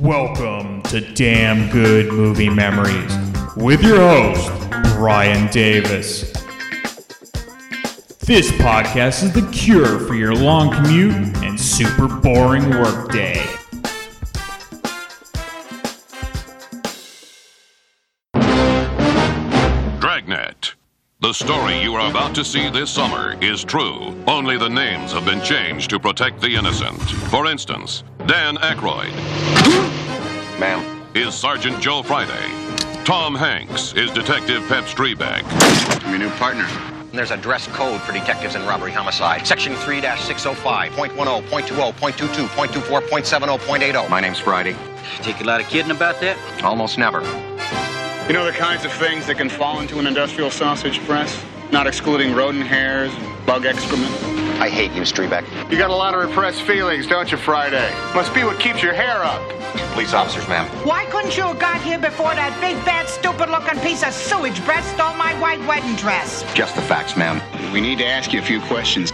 Welcome to Damn Good Movie Memories with your host, Brian Davis. This podcast is the cure for your long commute and super boring workday. Dragnet. The story you are about to see this summer is true. Only the names have been changed to protect the innocent. For instance, Dan Aykroyd Ma'am, is Sergeant Joe Friday. Tom Hanks is Detective Pep Streebek. I'm your new partner. There's a dress code for detectives in robbery homicide. Section 3 605, point 10, point 20, point 22, point 24, point 70, point 80. My name's Friday. Take a lot of kidding about that? Almost never. You know the kinds of things that can fall into an industrial sausage press? Not excluding rodent hairs and bug excrement. I hate you, Streebek. You got a lot of repressed feelings, don't you, Friday? Must be what keeps your hair up. Police officers, ma'am. Why couldn't you have got here before that big, bad, stupid-looking piece of sewage breath stole my white wedding dress? Just the facts, ma'am. We need to ask you a few questions.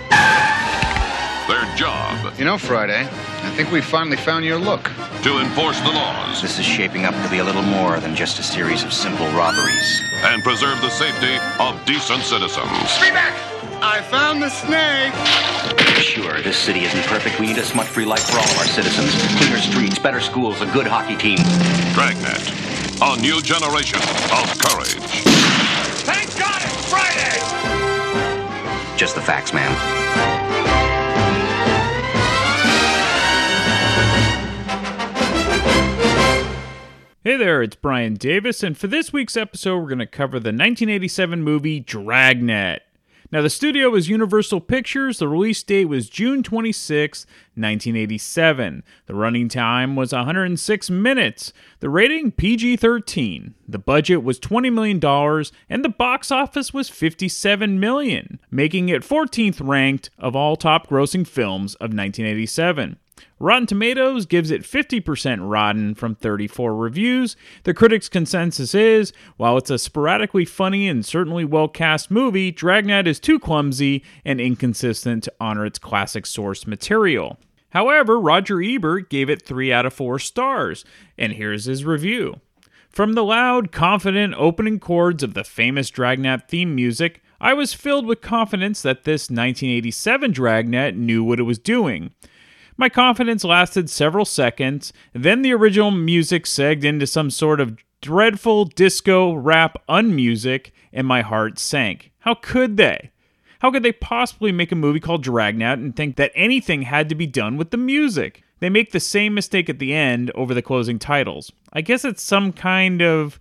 Their job You know, Friday, I think we finally found your look. to enforce the laws This is shaping up to be a little more than just a series of simple robberies. and preserve the safety of decent citizens. Streebek! I found the snake! Sure, this city isn't perfect. We need a smut-free life for all of our citizens. Cleaner streets, better schools, a good hockey team. Dragnet. A new generation of courage. Thank God it's Friday! Just the facts, ma'am. Hey there, it's Brian Davis, and for this week's episode, we're going to cover the 1987 movie Dragnet. Now, the studio was Universal Pictures. The release date was June 26, 1987. The running time was 106 minutes. The rating PG 13. The budget was $20 million, and the box office was 57 million, making it 14th ranked of all top grossing films of 1987. Rotten Tomatoes gives it 50% rotten from 34 reviews. The critics' consensus is while it's a sporadically funny and certainly well cast movie, Dragnet is too clumsy and inconsistent to honor its classic source material. However, Roger Ebert gave it 3 out of 4 stars, and here's his review. From the loud, confident opening chords of the famous Dragnet theme music, I was filled with confidence that this 1987 Dragnet knew what it was doing. My confidence lasted several seconds, then the original music segged into some sort of dreadful disco rap unmusic, and my heart sank. How could they? How could they possibly make a movie called Dragnet and think that anything had to be done with the music? They make the same mistake at the end over the closing titles. I guess it's some kind of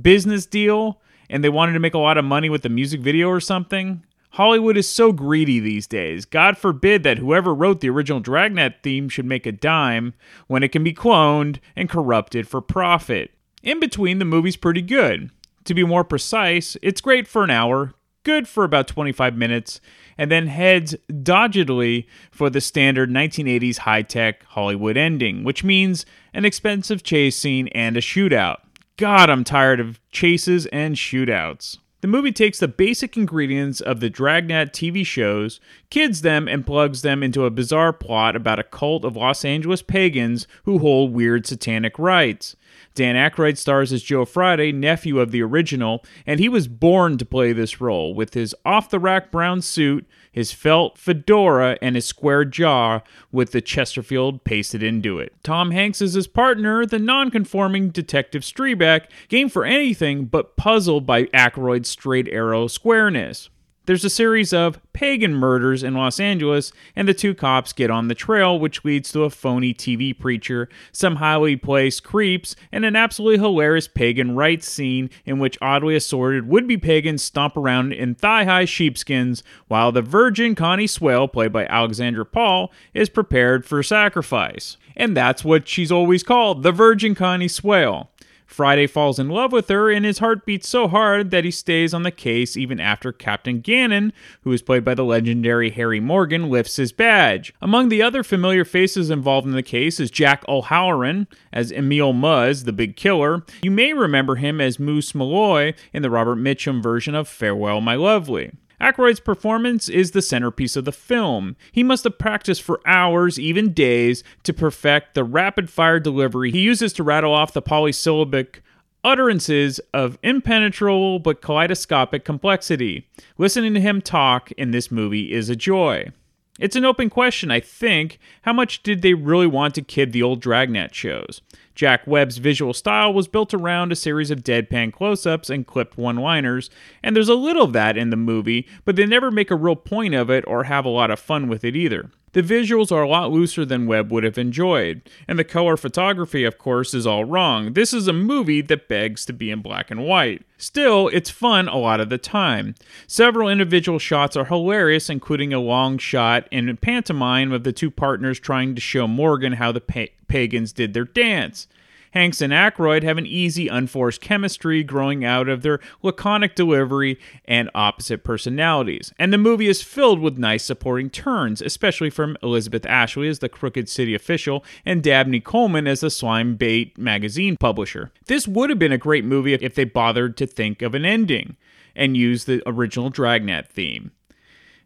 business deal, and they wanted to make a lot of money with the music video or something. Hollywood is so greedy these days. God forbid that whoever wrote the original Dragnet theme should make a dime when it can be cloned and corrupted for profit. In between, the movie's pretty good. To be more precise, it's great for an hour, good for about 25 minutes, and then heads doggedly for the standard 1980s high tech Hollywood ending, which means an expensive chase scene and a shootout. God, I'm tired of chases and shootouts. The movie takes the basic ingredients of the Dragnet TV shows, kids them, and plugs them into a bizarre plot about a cult of Los Angeles pagans who hold weird satanic rites. Dan Aykroyd stars as Joe Friday, nephew of the original, and he was born to play this role with his off the rack brown suit, his felt fedora, and his square jaw with the Chesterfield pasted into it. Tom Hanks is his partner, the non-conforming detective Streebek, game for anything but puzzled by Aykroyd's straight arrow squareness. There's a series of pagan murders in Los Angeles, and the two cops get on the trail, which leads to a phony TV preacher, some highly placed creeps, and an absolutely hilarious pagan rites scene in which oddly assorted would be pagans stomp around in thigh high sheepskins while the virgin Connie Swale, played by Alexandra Paul, is prepared for sacrifice. And that's what she's always called the Virgin Connie Swale. Friday falls in love with her, and his heart beats so hard that he stays on the case even after Captain Gannon, who is played by the legendary Harry Morgan, lifts his badge. Among the other familiar faces involved in the case is Jack O'Halloran as Emil Muzz, the big killer. You may remember him as Moose Malloy in the Robert Mitchum version of Farewell, My Lovely. Aykroyd's performance is the centerpiece of the film. He must have practiced for hours, even days, to perfect the rapid fire delivery he uses to rattle off the polysyllabic utterances of impenetrable but kaleidoscopic complexity. Listening to him talk in this movie is a joy. It's an open question, I think. How much did they really want to kid the old Dragnet shows? Jack Webb's visual style was built around a series of deadpan close ups and clipped one liners, and there's a little of that in the movie, but they never make a real point of it or have a lot of fun with it either. The visuals are a lot looser than Webb would have enjoyed, and the color photography, of course, is all wrong. This is a movie that begs to be in black and white. Still, it's fun a lot of the time. Several individual shots are hilarious, including a long shot in pantomime of the two partners trying to show Morgan how the pa- pagans did their dance. Hanks and Aykroyd have an easy, unforced chemistry growing out of their laconic delivery and opposite personalities. And the movie is filled with nice supporting turns, especially from Elizabeth Ashley as the crooked city official and Dabney Coleman as the slime bait magazine publisher. This would have been a great movie if they bothered to think of an ending and use the original Dragnet theme.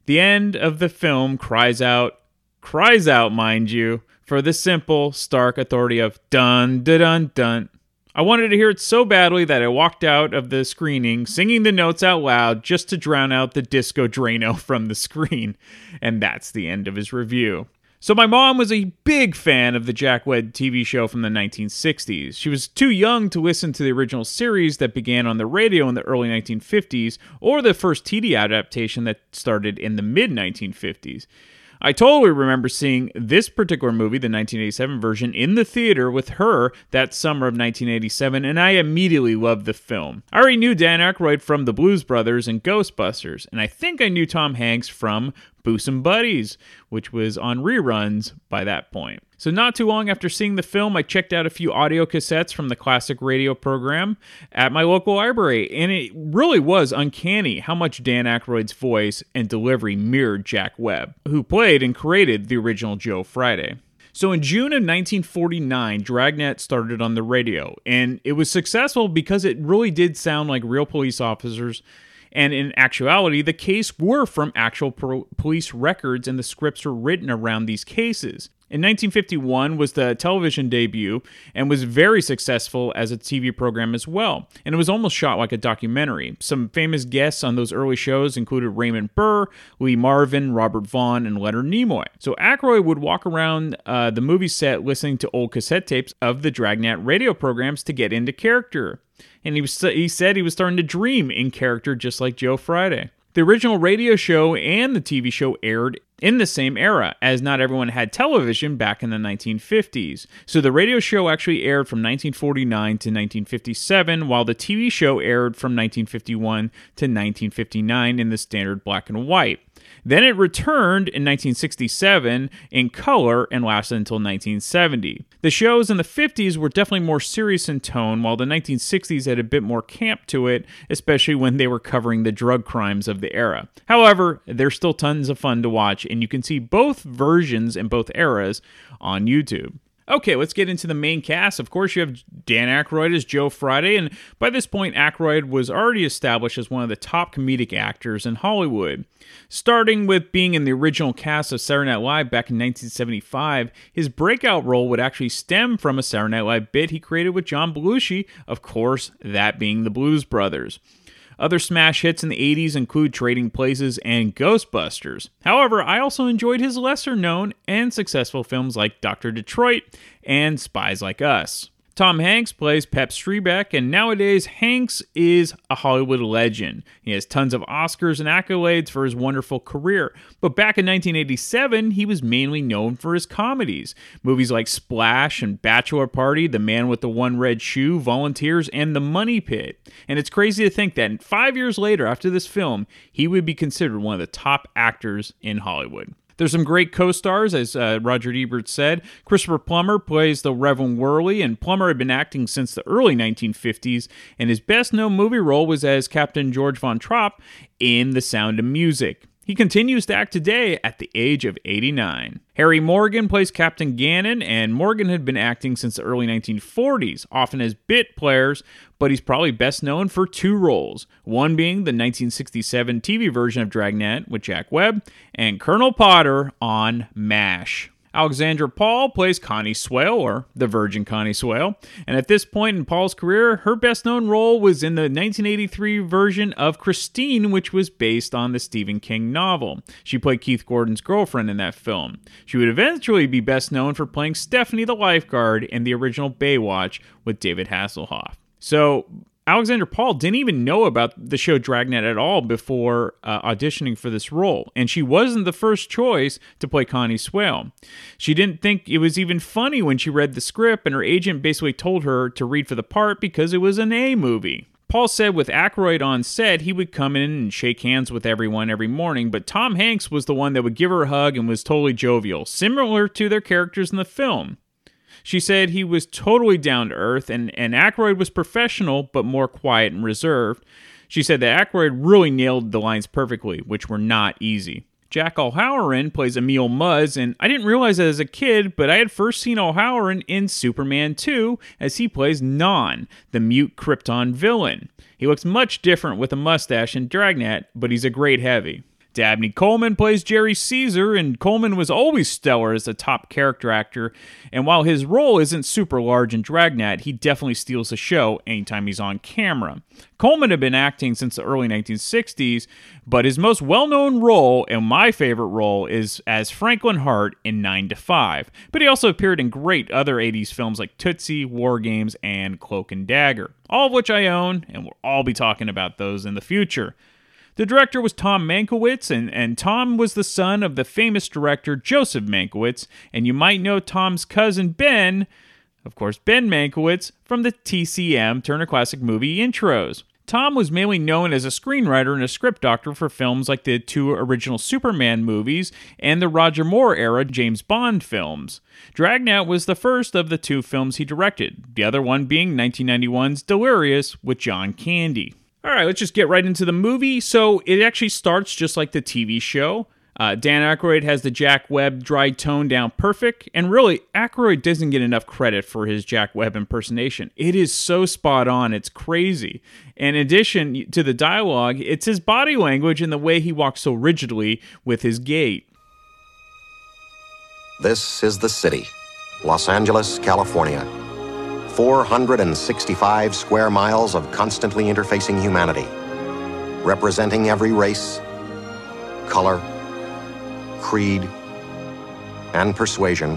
The end of the film cries out, cries out, mind you, for the simple, stark authority of dun dun dun dun. I wanted to hear it so badly that I walked out of the screening singing the notes out loud just to drown out the disco Drano from the screen. And that's the end of his review. So, my mom was a big fan of the Jack Webb TV show from the 1960s. She was too young to listen to the original series that began on the radio in the early 1950s or the first TV adaptation that started in the mid 1950s. I totally remember seeing this particular movie, the 1987 version, in the theater with her that summer of 1987, and I immediately loved the film. I already knew Dan Aykroyd from The Blues Brothers and Ghostbusters, and I think I knew Tom Hanks from Bosom Buddies, which was on reruns by that point. So, not too long after seeing the film, I checked out a few audio cassettes from the classic radio program at my local library, and it really was uncanny how much Dan Aykroyd's voice and delivery mirrored Jack Webb, who played and created the original Joe Friday. So in June of 1949, Dragnet started on the radio, and it was successful because it really did sound like real police officers and in actuality, the case were from actual pro- police records, and the scripts were written around these cases. In 1951 was the television debut and was very successful as a TV program as well. And it was almost shot like a documentary. Some famous guests on those early shows included Raymond Burr, Lee Marvin, Robert Vaughn, and Leonard Nimoy. So Aykroyd would walk around uh, the movie set listening to old cassette tapes of the Dragnet radio programs to get into character. And he, was, he said he was starting to dream in character just like Joe Friday. The original radio show and the TV show aired in the same era, as not everyone had television back in the 1950s. So the radio show actually aired from 1949 to 1957, while the TV show aired from 1951 to 1959 in the standard black and white. Then it returned in 1967 in color and lasted until 1970. The shows in the 50s were definitely more serious in tone, while the 1960s had a bit more camp to it, especially when they were covering the drug crimes of the era. However, there's still tons of fun to watch, and you can see both versions in both eras on YouTube. Okay, let's get into the main cast. Of course, you have Dan Aykroyd as Joe Friday, and by this point, Aykroyd was already established as one of the top comedic actors in Hollywood. Starting with being in the original cast of Saturday Night Live back in 1975, his breakout role would actually stem from a Saturday Night Live bit he created with John Belushi, of course, that being the Blues Brothers. Other smash hits in the 80s include Trading Places and Ghostbusters. However, I also enjoyed his lesser known and successful films like Dr. Detroit and Spies Like Us. Tom Hanks plays Pep Streebek, and nowadays Hanks is a Hollywood legend. He has tons of Oscars and accolades for his wonderful career. But back in 1987, he was mainly known for his comedies. Movies like Splash and Bachelor Party, The Man with the One Red Shoe, Volunteers, and The Money Pit. And it's crazy to think that five years later, after this film, he would be considered one of the top actors in Hollywood. There's some great co-stars, as uh, Roger Ebert said. Christopher Plummer plays the Reverend Whirley, and Plummer had been acting since the early 1950s, and his best-known movie role was as Captain George von Trapp in The Sound of Music. He continues to act today at the age of 89. Harry Morgan plays Captain Gannon, and Morgan had been acting since the early 1940s, often as bit players, but he's probably best known for two roles. One being the 1967 TV version of Dragnet with Jack Webb, and Colonel Potter on MASH. Alexandra Paul plays Connie Swale, or the Virgin Connie Swale, and at this point in Paul's career, her best known role was in the 1983 version of Christine, which was based on the Stephen King novel. She played Keith Gordon's girlfriend in that film. She would eventually be best known for playing Stephanie the lifeguard in the original Baywatch with David Hasselhoff. So, Alexandra Paul didn't even know about the show Dragnet at all before uh, auditioning for this role, and she wasn't the first choice to play Connie Swale. She didn't think it was even funny when she read the script, and her agent basically told her to read for the part because it was an A movie. Paul said with Aykroyd on set, he would come in and shake hands with everyone every morning, but Tom Hanks was the one that would give her a hug and was totally jovial, similar to their characters in the film. She said he was totally down to earth, and, and Aykroyd was professional but more quiet and reserved. She said that Aykroyd really nailed the lines perfectly, which were not easy. Jack O'Halloran plays Emil Muzz, and I didn't realize that as a kid, but I had first seen O'Halloran in Superman 2 as he plays Non, the mute Krypton villain. He looks much different with a mustache and Dragnet, but he's a great heavy. Dabney Coleman plays Jerry Caesar, and Coleman was always stellar as a top character actor. And while his role isn't super large in Dragnet, he definitely steals the show anytime he's on camera. Coleman had been acting since the early 1960s, but his most well known role, and my favorite role, is as Franklin Hart in 9 to 5. But he also appeared in great other 80s films like Tootsie, War Games, and Cloak and Dagger, all of which I own, and we'll all be talking about those in the future. The director was Tom Mankiewicz, and, and Tom was the son of the famous director Joseph Mankiewicz, and you might know Tom's cousin Ben, of course, Ben Mankiewicz, from the TCM Turner Classic Movie intros. Tom was mainly known as a screenwriter and a script doctor for films like the two original Superman movies and the Roger Moore era James Bond films. Dragnet was the first of the two films he directed, the other one being 1991's Delirious with John Candy. All right, let's just get right into the movie. So it actually starts just like the TV show. Uh, Dan Aykroyd has the Jack Webb dry tone down perfect, and really, Aykroyd doesn't get enough credit for his Jack Webb impersonation. It is so spot on, it's crazy. In addition to the dialogue, it's his body language and the way he walks so rigidly with his gait. This is the city, Los Angeles, California. 465 square miles of constantly interfacing humanity, representing every race, color, creed, and persuasion.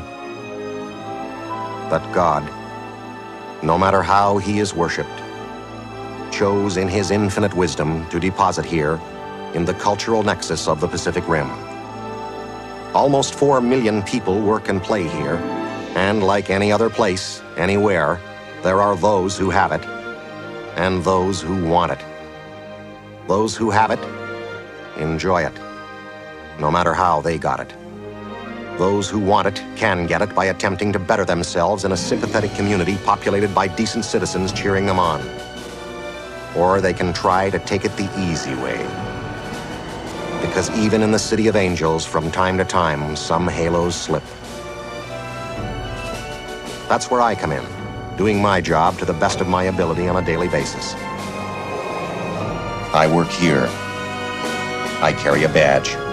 But God, no matter how he is worshiped, chose in his infinite wisdom to deposit here in the cultural nexus of the Pacific Rim. Almost four million people work and play here, and like any other place, anywhere, there are those who have it and those who want it. Those who have it enjoy it, no matter how they got it. Those who want it can get it by attempting to better themselves in a sympathetic community populated by decent citizens cheering them on. Or they can try to take it the easy way. Because even in the City of Angels, from time to time, some halos slip. That's where I come in doing my job to the best of my ability on a daily basis. I work here. I carry a badge.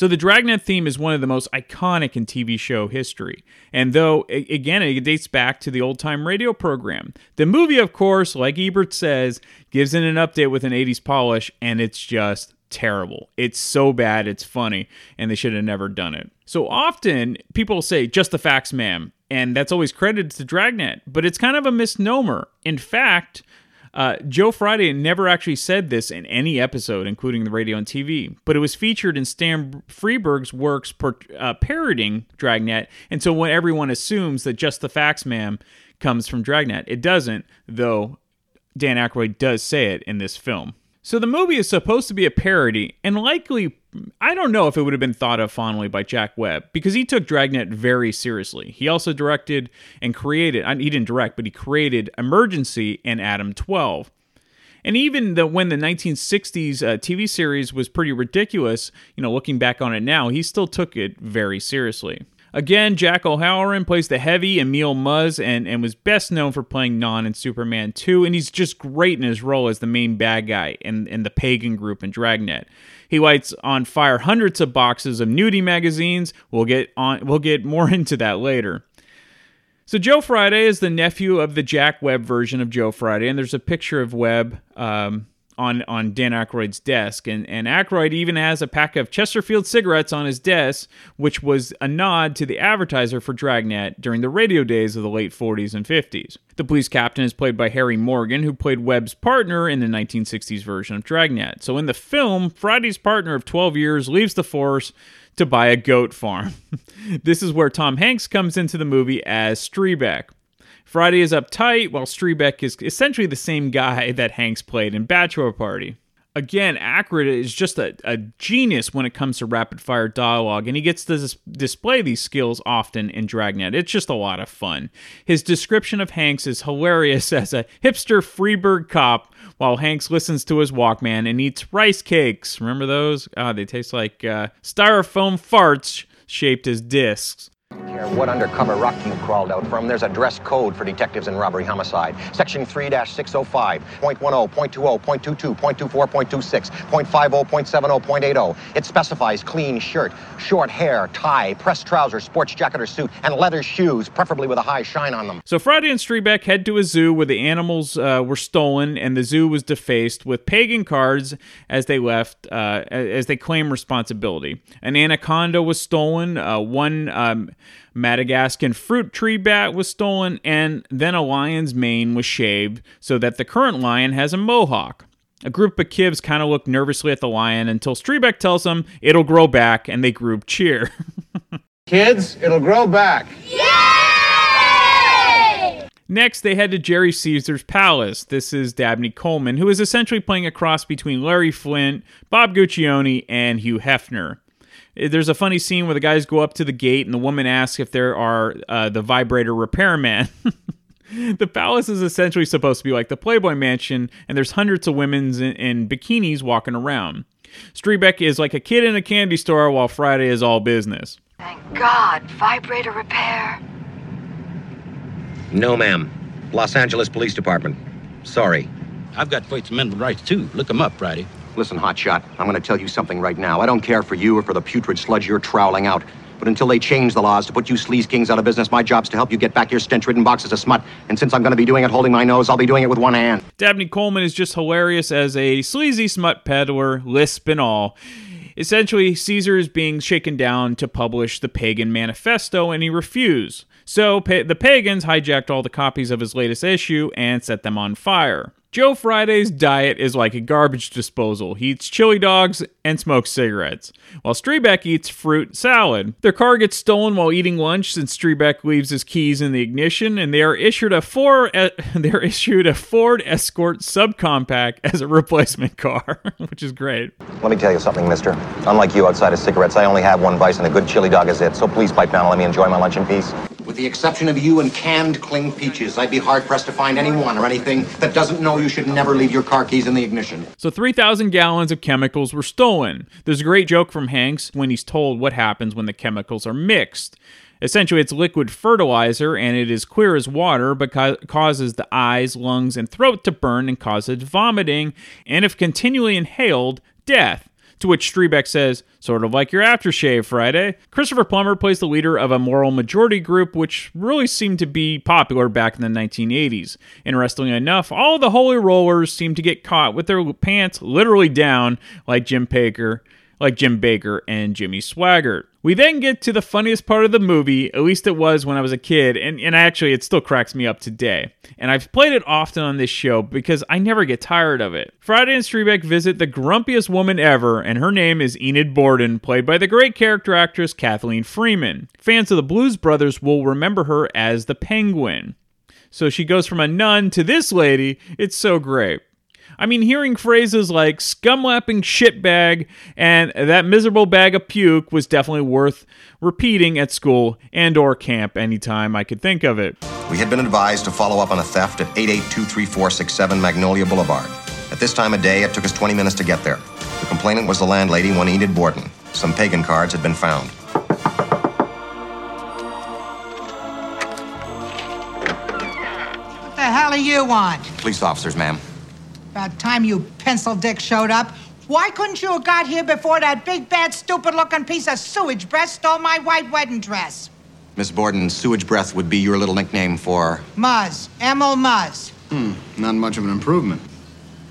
So the Dragnet theme is one of the most iconic in TV show history. And though, again, it dates back to the old time radio program. The movie, of course, like Ebert says, gives it an update with an 80s polish, and it's just terrible. It's so bad, it's funny, and they should have never done it. So often people say, just the facts, ma'am, and that's always credited to Dragnet, but it's kind of a misnomer. In fact, uh, Joe Friday never actually said this in any episode, including the radio and TV, but it was featured in Stan Freberg's works per, uh, parodying Dragnet, and so when everyone assumes that just the facts, ma'am, comes from Dragnet, it doesn't, though Dan Aykroyd does say it in this film. So the movie is supposed to be a parody, and likely, I don't know if it would have been thought of fondly by Jack Webb because he took Dragnet very seriously. He also directed and created, he didn't direct, but he created Emergency and Adam 12. And even the, when the 1960s uh, TV series was pretty ridiculous, you know, looking back on it now, he still took it very seriously. Again, Jack O'Halloran plays the heavy Emil Muzz and, and was best known for playing Non in Superman 2, and he's just great in his role as the main bad guy in, in the pagan group in Dragnet. He lights on fire hundreds of boxes of nudie magazines. We'll get on we'll get more into that later. So Joe Friday is the nephew of the Jack Webb version of Joe Friday, and there's a picture of Webb um, on on Dan Aykroyd's desk, and and Aykroyd even has a pack of Chesterfield cigarettes on his desk, which was a nod to the advertiser for Dragnet during the radio days of the late 40s and 50s. The police captain is played by Harry Morgan, who played Webb's partner in the 1960s version of Dragnet. So in the film, Friday's partner of 12 years leaves the force to buy a goat farm. this is where Tom Hanks comes into the movie as Streebek. Friday is uptight, while Streebek is essentially the same guy that Hanks played in Bachelor Party. Again, Aykroyd is just a, a genius when it comes to rapid fire dialogue, and he gets to dis- display these skills often in Dragnet. It's just a lot of fun. His description of Hanks is hilarious as a hipster Freeburg cop while Hanks listens to his Walkman and eats rice cakes. Remember those? Ah, they taste like uh, styrofoam farts shaped as discs care what undercover rock you crawled out from, there's a dress code for detectives in robbery homicide. Section 3-605, .10, .20, .22, .24, .26, .50, .70, .80. It specifies clean shirt, short hair, tie, pressed trousers, sports jacket or suit, and leather shoes, preferably with a high shine on them. So Friday and Streebek head to a zoo where the animals uh, were stolen and the zoo was defaced with pagan cards as they left, uh, as they claim responsibility. An anaconda was stolen. Uh, one um, Madagascan fruit tree bat was stolen, and then a lion's mane was shaved so that the current lion has a mohawk. A group of kids kind of look nervously at the lion until Streebek tells them it'll grow back, and they group cheer. Kids, it'll grow back. Yay! Next, they head to Jerry Caesar's palace. This is Dabney Coleman, who is essentially playing a cross between Larry Flynt, Bob Guccione, and Hugh Hefner. There's a funny scene where the guys go up to the gate and the woman asks if there are uh, the vibrator repairman. the palace is essentially supposed to be like the Playboy Mansion, and there's hundreds of women in, in bikinis walking around. Streebek is like a kid in a candy store, while Friday is all business. Thank God, vibrator repair. No, ma'am. Los Angeles Police Department. Sorry. I've got First Amendment rights too. Look them up, Friday. Listen, hotshot, I'm to tell you something right now. I don't care for you or for the putrid sludge you're troweling out. But until they change the laws to put you sleaze kings out of business, my job's to help you get back your stench-ridden boxes of smut. And since I'm going to be doing it holding my nose, I'll be doing it with one hand. Dabney Coleman is just hilarious as a sleazy smut peddler, lisp and all. Essentially, Caesar is being shaken down to publish the Pagan Manifesto, and he refused. So pa- the pagans hijacked all the copies of his latest issue and set them on fire. Joe Friday's diet is like a garbage disposal. He eats chili dogs and smokes cigarettes, while Streebek eats fruit salad. Their car gets stolen while eating lunch since Streebek leaves his keys in the ignition, and they are issued a Ford, they are issued a Ford Escort subcompact as a replacement car, which is great. Let me tell you something, mister. Unlike you outside of cigarettes, I only have one vice, and a good chili dog is it. So please pipe down and let me enjoy my lunch in peace. With the exception of you and canned cling peaches, I'd be hard pressed to find anyone or anything that doesn't know you should never leave your car keys in the ignition. So 3,000 gallons of chemicals were stolen. There's a great joke from Hanks when he's told what happens when the chemicals are mixed. Essentially, it's liquid fertilizer and it is clear as water but causes the eyes, lungs, and throat to burn and causes vomiting, and if continually inhaled, death. To which Streebek says, sort of like your aftershave Friday. Christopher Plummer plays the leader of a moral majority group, which really seemed to be popular back in the 1980s. Interestingly enough, all the holy rollers seem to get caught with their pants literally down, like Jim Bakker, like Jim Bakker and Jimmy Swaggart. We then get to the funniest part of the movie, at least it was when I was a kid, and, and actually it still cracks me up today. And I've played it often on this show because I never get tired of it. Friday and Streebek visit the grumpiest woman ever, and her name is Enid Borden, played by the great character actress Kathleen Freeman. Fans of the Blues Brothers will remember her as the Penguin. So she goes from a nun to this lady. It's so great. I mean, hearing phrases like scumlapping shitbag and that miserable bag of puke was definitely worth repeating at school and or camp anytime I could think of it. We had been advised to follow up on a theft at 88-23467 Magnolia Boulevard. At this time of day, it took us 20 minutes to get there. The complainant was the landlady, one Enid Borden. Some pagan cards had been found. What the hell do you want? Police officers, ma'am. About time you pencil dick showed up. Why couldn't you have got here before that big, bad, stupid looking piece of sewage breath stole my white wedding dress? Miss Borden, sewage breath would be your little nickname for. Muzz. Emil Muzz. Hmm, not much of an improvement.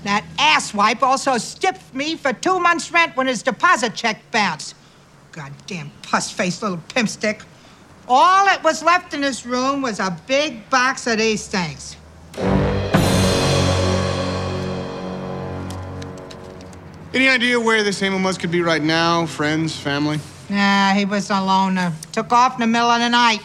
That asswipe also stiffed me for two months' rent when his deposit check bounced. Goddamn puss-faced little pimp stick. All that was left in this room was a big box of these things. Any idea where this Emil Muzz could be right now? Friends, family? Nah, he was alone. loner. Took off in the middle of the night.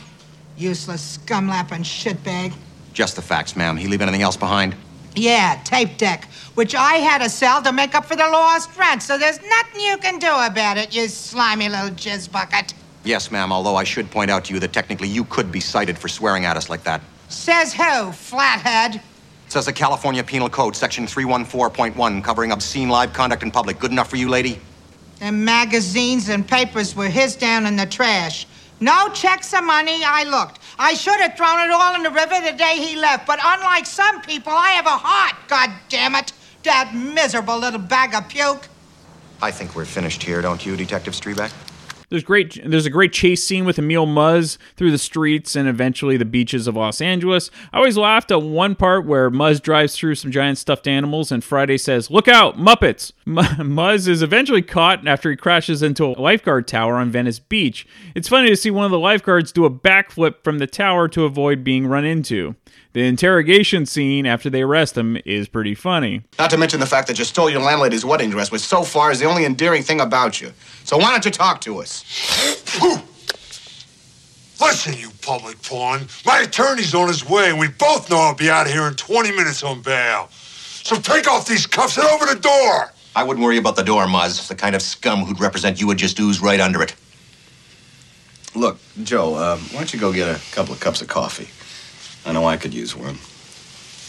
Useless scum scumlapping shitbag. Just the facts, ma'am. He leave anything else behind? Yeah, tape deck, which I had to sell to make up for the lost rent, so there's nothing you can do about it, you slimy little jizz bucket. Yes, ma'am, although I should point out to you that technically you could be cited for swearing at us like that. Says who, flathead? It says the California Penal Code, section 314.1, covering obscene live conduct in public. Good enough for you, lady? Them magazines and papers were his down in the trash. No checks or money, I looked. I should have thrown it all in the river the day he left, but unlike some people, I have a heart, God damn it! That miserable little bag of puke. I think we're finished here, don't you, Detective Streebek? There's great. There's a great chase scene with Emil Muzz through the streets and eventually the beaches of Los Angeles. I always laughed at one part where Muzz drives through some giant stuffed animals, and Friday says, "Look out, Muppets!" M- Muzz is eventually caught after he crashes into a lifeguard tower on Venice Beach. It's funny to see one of the lifeguards do a backflip from the tower to avoid being run into. The interrogation scene after they arrest him is pretty funny. Not to mention the fact that you stole your landlady's wedding dress, which so far is the only endearing thing about you. So why don't you talk to us? Listen, you public pawn. My attorney's on his way, and we both know I'll be out of here in 20 minutes on bail. So take off these cuffs and over the door. I wouldn't worry about the door, Muzz. The kind of scum who'd represent you would just ooze right under it. Look, Joe, uh, why don't you go get a couple of cups of coffee? I know I could use one.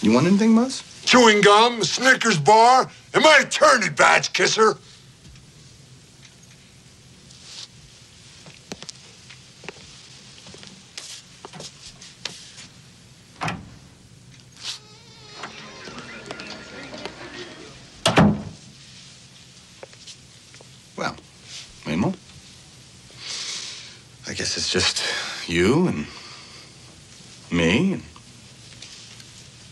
You want anything, Muzz? Chewing gum, Snickers bar, and my attorney badge kisser. Well, Emil, I guess it's just you and me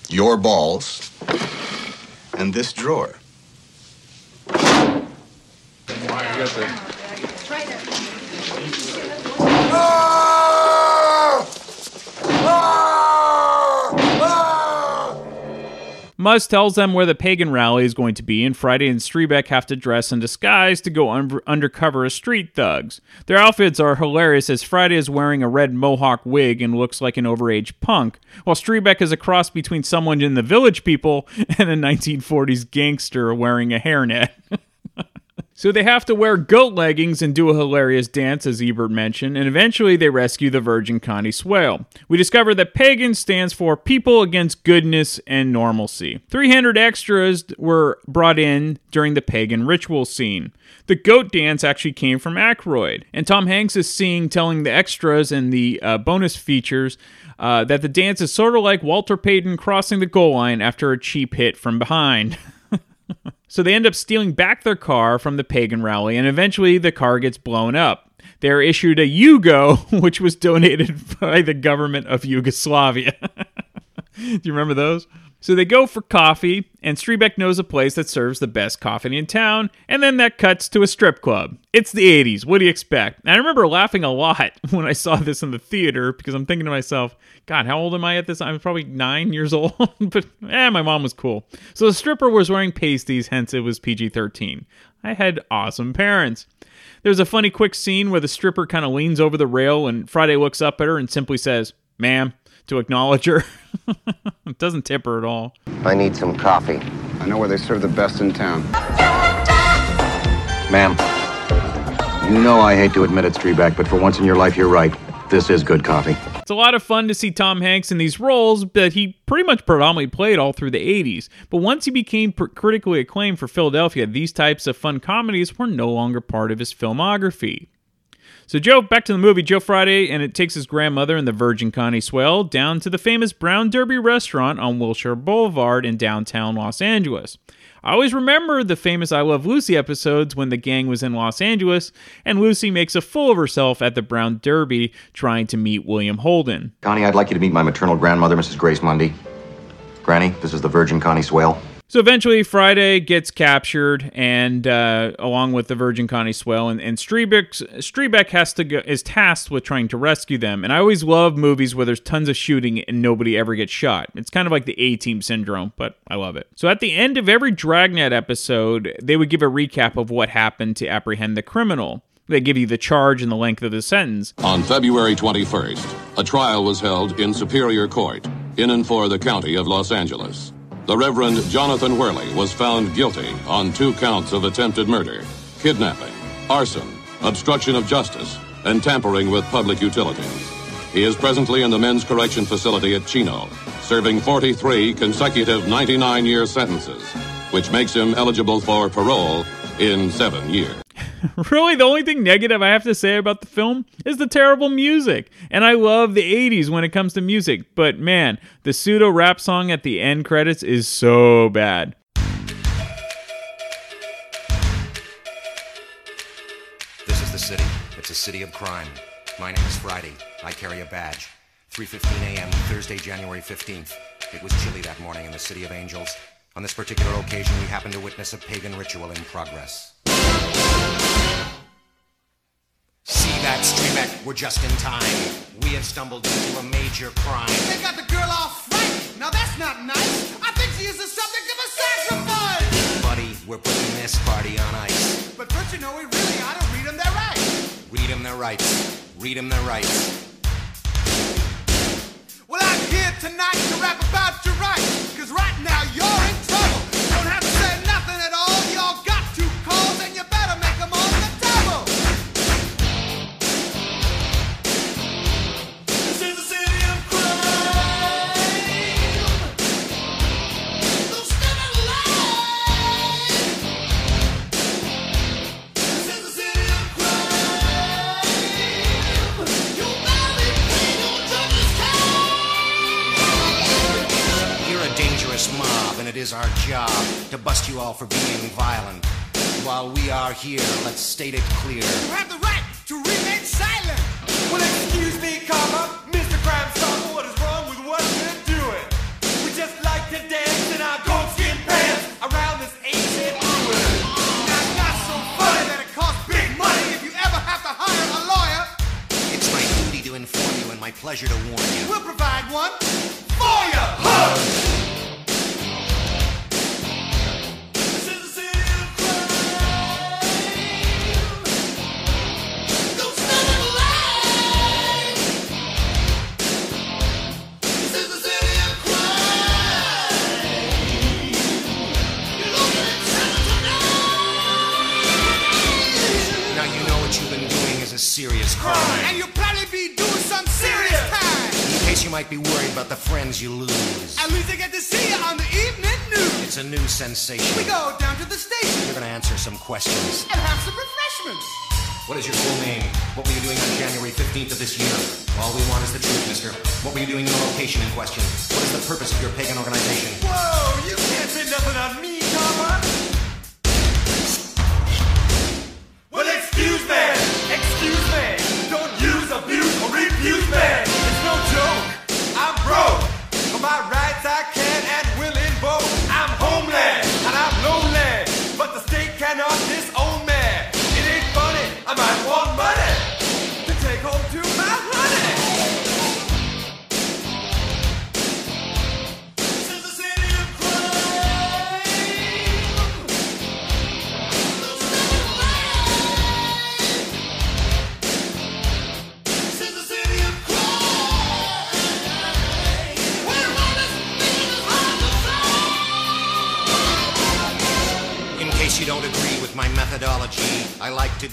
your balls and this drawer. Muzz tells them where the pagan rally is going to be, and Friday and Streebek have to dress in disguise to go un- undercover as street thugs. Their outfits are hilarious as Friday is wearing a red mohawk wig and looks like an overage punk, while Streebek is a cross between someone in the village people and a 1940s gangster wearing a hairnet. So they have to wear goat leggings and do a hilarious dance, as Ebert mentioned, and eventually they rescue the Virgin Connie Swale. We discover that pagan stands for people against goodness and normalcy. 300 extras were brought in during the pagan ritual scene. The goat dance actually came from Aykroyd, and Tom Hanks is seen telling the extras and the uh, bonus features uh, that the dance is sort of like Walter Payton crossing the goal line after a cheap hit from behind. so they end up stealing back their car from the pagan rally, and eventually the car gets blown up. They're issued a Yugo, which was donated by the government of Yugoslavia. Do you remember those? So they go for coffee, and Streebek knows a place that serves the best coffee in town, and then that cuts to a strip club. It's the 80s. What do you expect? And I remember laughing a lot when I saw this in the theater because I'm thinking to myself, God, how old am I at this? I'm probably nine years old, but eh, my mom was cool. So the stripper was wearing pasties, hence it was PG 13. I had awesome parents. There's a funny quick scene where the stripper kind of leans over the rail and Friday looks up at her and simply says, Ma'am, to acknowledge her. it doesn't tip her at all. I need some coffee. I know where they serve the best in town. Ma'am, you know I hate to admit it, Streebek, but for once in your life, you're right. This is good coffee. It's a lot of fun to see Tom Hanks in these roles that he pretty much predominantly played all through the 80s. But once he became pr- critically acclaimed for Philadelphia, these types of fun comedies were no longer part of his filmography. So Joe, back to the movie Joe Friday, and it takes his grandmother and the Virgin Connie Swale down to the famous Brown Derby restaurant on Wilshire Boulevard in downtown Los Angeles. I always remember the famous I Love Lucy episodes when the gang was in Los Angeles and Lucy makes a fool of herself at the Brown Derby trying to meet William Holden. Connie, I'd like you to meet my maternal grandmother, Mrs. Grace Mundy. Granny, this is the Virgin Connie Swale. So eventually, Friday gets captured, and uh, along with the Virgin Connie Swale, and, and Streebek has to go, is tasked with trying to rescue them. And I always love movies where there's tons of shooting and nobody ever gets shot. It's kind of like the A Team syndrome, but I love it. So at the end of every Dragnet episode, they would give a recap of what happened to apprehend the criminal. They give you the charge and the length of the sentence. On February 21st, a trial was held in Superior Court, in and for the county of Los Angeles. The Reverend Jonathan Whirley was found guilty on two counts of attempted murder, kidnapping, arson, obstruction of justice, and tampering with public utilities. He is presently in the men's correction facility at Chino, serving 43 consecutive 99 year sentences, which makes him eligible for parole in seven years. really, the only thing negative I have to say about the film is the terrible music. And I love the 80s when it comes to music, but man, the pseudo rap song at the end credits is so bad. This is the city. It's a city of crime. My name is Friday. I carry a badge. 3:15 a.m. Thursday, January 15th. It was chilly that morning in the city of angels. On this particular occasion, we happened to witness a pagan ritual in progress. See that, Streebek? We're just in time. We have stumbled into a major crime. They got the girl all frightened. Now that's not nice. I think she is the subject of a sacrifice. Buddy, we're putting this party on ice. But first, you know, we really ought to read them their rights. Read them their rights. Read them their rights. Well, I'm here tonight to rap about your rights. Cause right now you're in trouble. Here, let's state it clear. Sensation. We go down to the station You're gonna answer some questions. and have some refreshments. What is your full name? What were you doing on January 15th of this year? All we want is the truth, mister. What were you doing in the location in question? What is the purpose of your pagan organization? Whoa, you can't say nothing on me,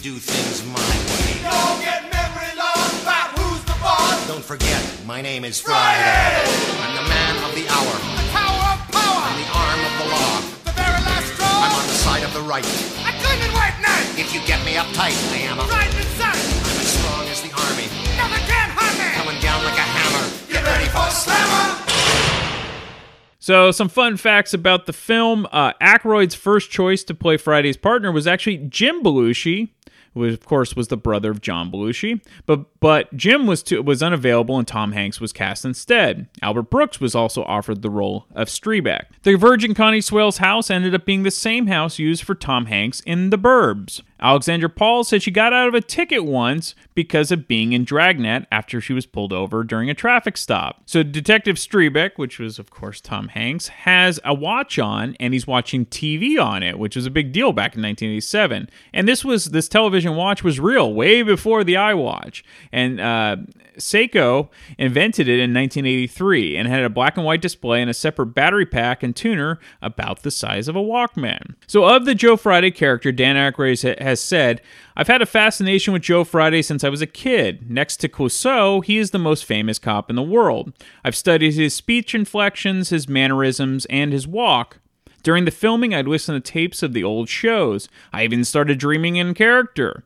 do things my way. Don't get memory loss about who's the boss. Don't forget, my name is Friday. I'm the man of the hour. The tower of power. I'm the arm of the law. The very last straw. I'm on the side of the right. A gleaming white knight. If you get me uptight, I am a. Riding in sight. I'm as strong as the army. Nothing can harm me. Coming down like a hammer. Get ready for slammer. So, some fun facts about the film. Uh, Aykroyd's first choice to play Friday's partner was actually Jim Belushi, who of course was the brother of John Belushi. But but Jim was too, was unavailable, and Tom Hanks was cast instead. Albert Brooks was also offered the role of Streebek. The Virgin Connie Swale's house ended up being the same house used for Tom Hanks in The Burbs. Alexandra Paul said she got out of a ticket once because of being in Dragnet after she was pulled over during a traffic stop. So Detective Streebek, which was of course Tom Hanks, has a watch on and he's watching TV on it, which was a big deal back in 1987. And this was this television watch was real way before the iWatch. And uh, Seiko invented it in 1983 and had a black and white display and a separate battery pack and tuner about the size of a Walkman. So, of the Joe Friday character, Dan Aykroyd has said, I've had a fascination with Joe Friday since I was a kid. Next to Clouseau, he is the most famous cop in the world. I've studied his speech inflections, his mannerisms, and his walk. During the filming, I'd listen to tapes of the old shows. I even started dreaming in character.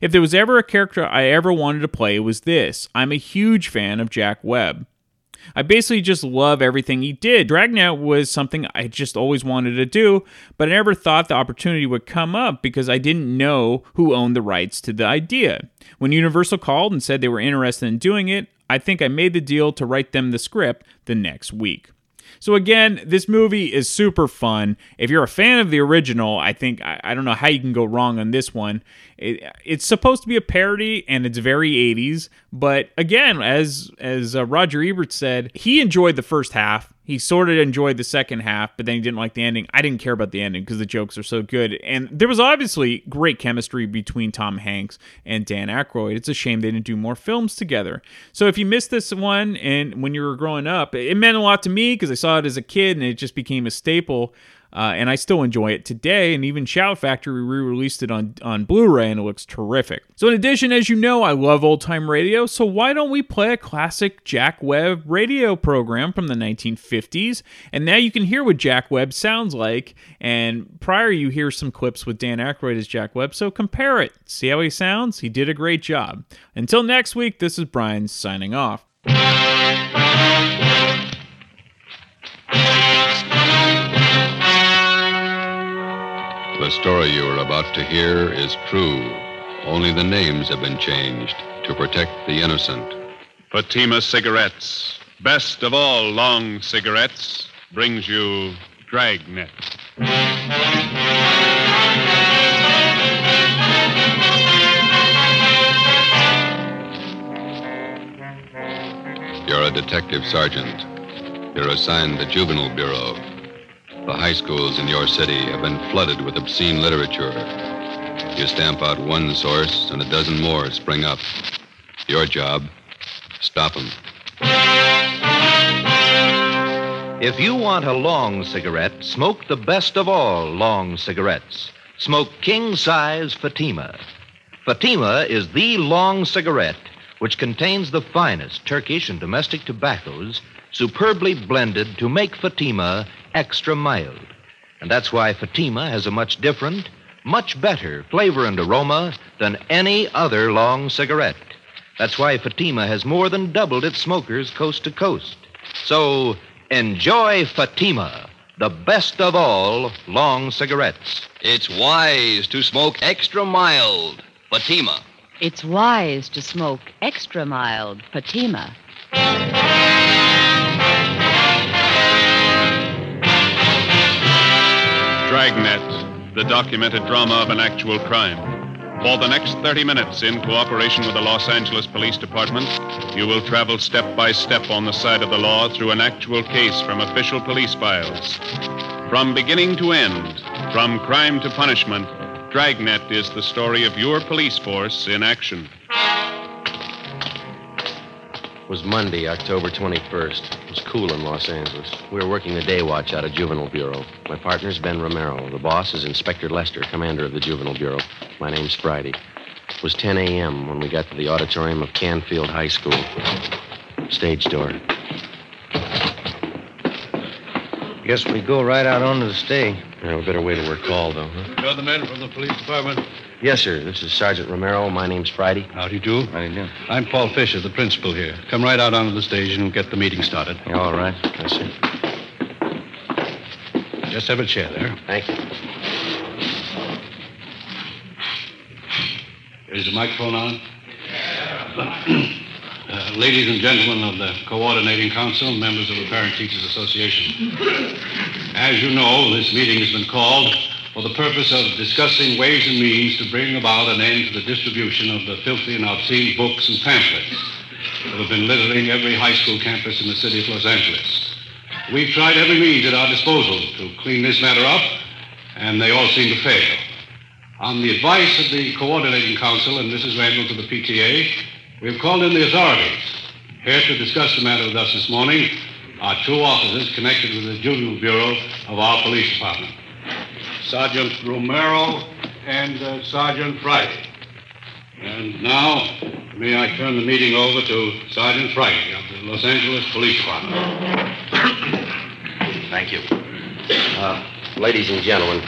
If there was ever a character I ever wanted to play, it was this. I'm a huge fan of Jack Webb. I basically just love everything he did. Dragnet was something I just always wanted to do, but I never thought the opportunity would come up because I didn't know who owned the rights to the idea. When Universal called and said they were interested in doing it, I think I made the deal to write them the script the next week. So again, this movie is super fun. If you're a fan of the original, I think I, I don't know how you can go wrong on this one. It, it's supposed to be a parody, and it's very 80s. But again, as as uh, Roger Ebert said, he enjoyed the first half. He sort of enjoyed the second half, but then he didn't like the ending. I didn't care about the ending because the jokes are so good. And there was obviously great chemistry between Tom Hanks and Dan Aykroyd. It's a shame they didn't do more films together. So if you missed this one and when you were growing up, it meant a lot to me because I saw it as a kid and it just became a staple. Uh, and I still enjoy it today. And even Shout Factory re-released it on on Blu-ray, and it looks terrific. So, in addition, as you know, I love old time radio. So why don't we play a classic Jack Webb radio program from the 1950s? And now you can hear what Jack Webb sounds like. And prior, you hear some clips with Dan Aykroyd as Jack Webb. So compare it. See how he sounds. He did a great job. Until next week, this is Brian signing off. The story you are about to hear is true. Only the names have been changed to protect the innocent. Fatima Cigarettes, best of all long cigarettes, brings you Dragnet. You're a detective sergeant. You're assigned the Juvenile Bureau. The high schools in your city have been flooded with obscene literature. You stamp out one source, and a dozen more spring up. Your job stop them. If you want a long cigarette, smoke the best of all long cigarettes. Smoke king size Fatima. Fatima is the long cigarette which contains the finest Turkish and domestic tobaccos superbly blended to make Fatima extra mild. And that's why Fatima has a much different, much better flavor and aroma than any other long cigarette. That's why Fatima has more than doubled its smokers coast to coast. So enjoy Fatima, the best of all long cigarettes. It's wise to smoke extra mild. Fatima. It's wise to smoke extra mild Fatima. Dragnet, the documented drama of an actual crime. For the next 30 minutes, in cooperation with the Los Angeles Police Department, you will travel step by step on the side of the law through an actual case from official police files. From beginning to end, from crime to punishment, Dragnet is the story of your police force in action. It was Monday, October 21st. It was cool in Los Angeles. We were working the day watch out of Juvenile Bureau. My partner's Ben Romero. The boss is Inspector Lester, commander of the Juvenile Bureau. My name's Friday. It was 10 a.m. when we got to the auditorium of Canfield High School. Stage door. Guess we go right out onto the stage. Yeah, we better wait till we're called, though, huh? You're the men from the police department? Yes, sir. This is Sergeant Romero. My name's Friday. How do you do? How do you do? I'm Paul Fisher, the principal here. Come right out onto the stage and we'll get the meeting started. Yeah, all right. Yes, sir. Just have a chair there. Thank you. Is the microphone on? Uh, ladies and gentlemen of the Coordinating Council, members of the Parent Teachers Association. As you know, this meeting has been called for the purpose of discussing ways and means to bring about an end to the distribution of the filthy and obscene books and pamphlets that have been littering every high school campus in the city of Los Angeles. We've tried every means at our disposal to clean this matter up, and they all seem to fail. On the advice of the Coordinating Council and Mrs. Randall to the PTA, we've called in the authorities. Here to discuss the matter with us this morning are two officers connected with the Juvenile Bureau of our police department. Sergeant Romero and uh, Sergeant Friday. And now, may I turn the meeting over to Sergeant Friday of the Los Angeles Police Department. Thank you. Uh, ladies and gentlemen,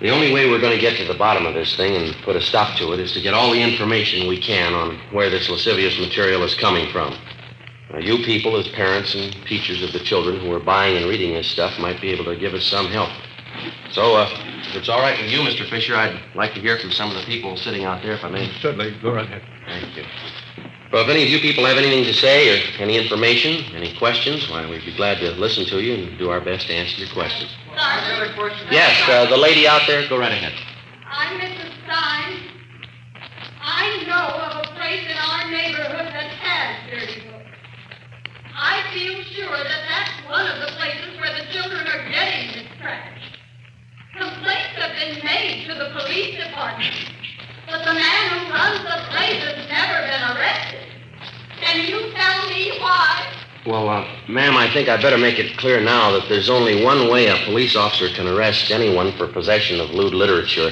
the only way we're going to get to the bottom of this thing and put a stop to it is to get all the information we can on where this lascivious material is coming from. Now, you people, as parents and teachers of the children who are buying and reading this stuff, might be able to give us some help. So, uh, if it's all right with you, Mr. Fisher, I'd like to hear from some of the people sitting out there, if I may. Certainly. Go right ahead. Thank you. Well, if any of you people have anything to say or any information, any questions, why, we'd be glad to listen to you and do our best to answer your questions. Yes, uh, the lady out there, go right ahead. I'm Mrs. Stein. I know of a place in our neighborhood that has dirty books. I feel sure that that's one of the places where the children are getting this trash. Complaints have been made to the police department, but the man who runs the place has never been arrested. Can you tell me why? Well, uh, ma'am, I think I better make it clear now that there's only one way a police officer can arrest anyone for possession of lewd literature.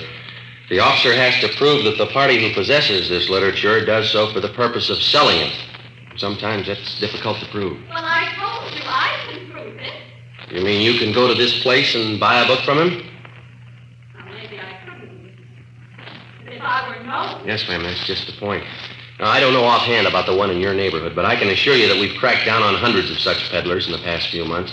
The officer has to prove that the party who possesses this literature does so for the purpose of selling it. Sometimes that's difficult to prove. Well, I told you I can prove it. You mean you can go to this place and buy a book from him? Now, maybe I couldn't. If I were known. Yes, ma'am, that's just the point. Now, I don't know offhand about the one in your neighborhood, but I can assure you that we've cracked down on hundreds of such peddlers in the past few months.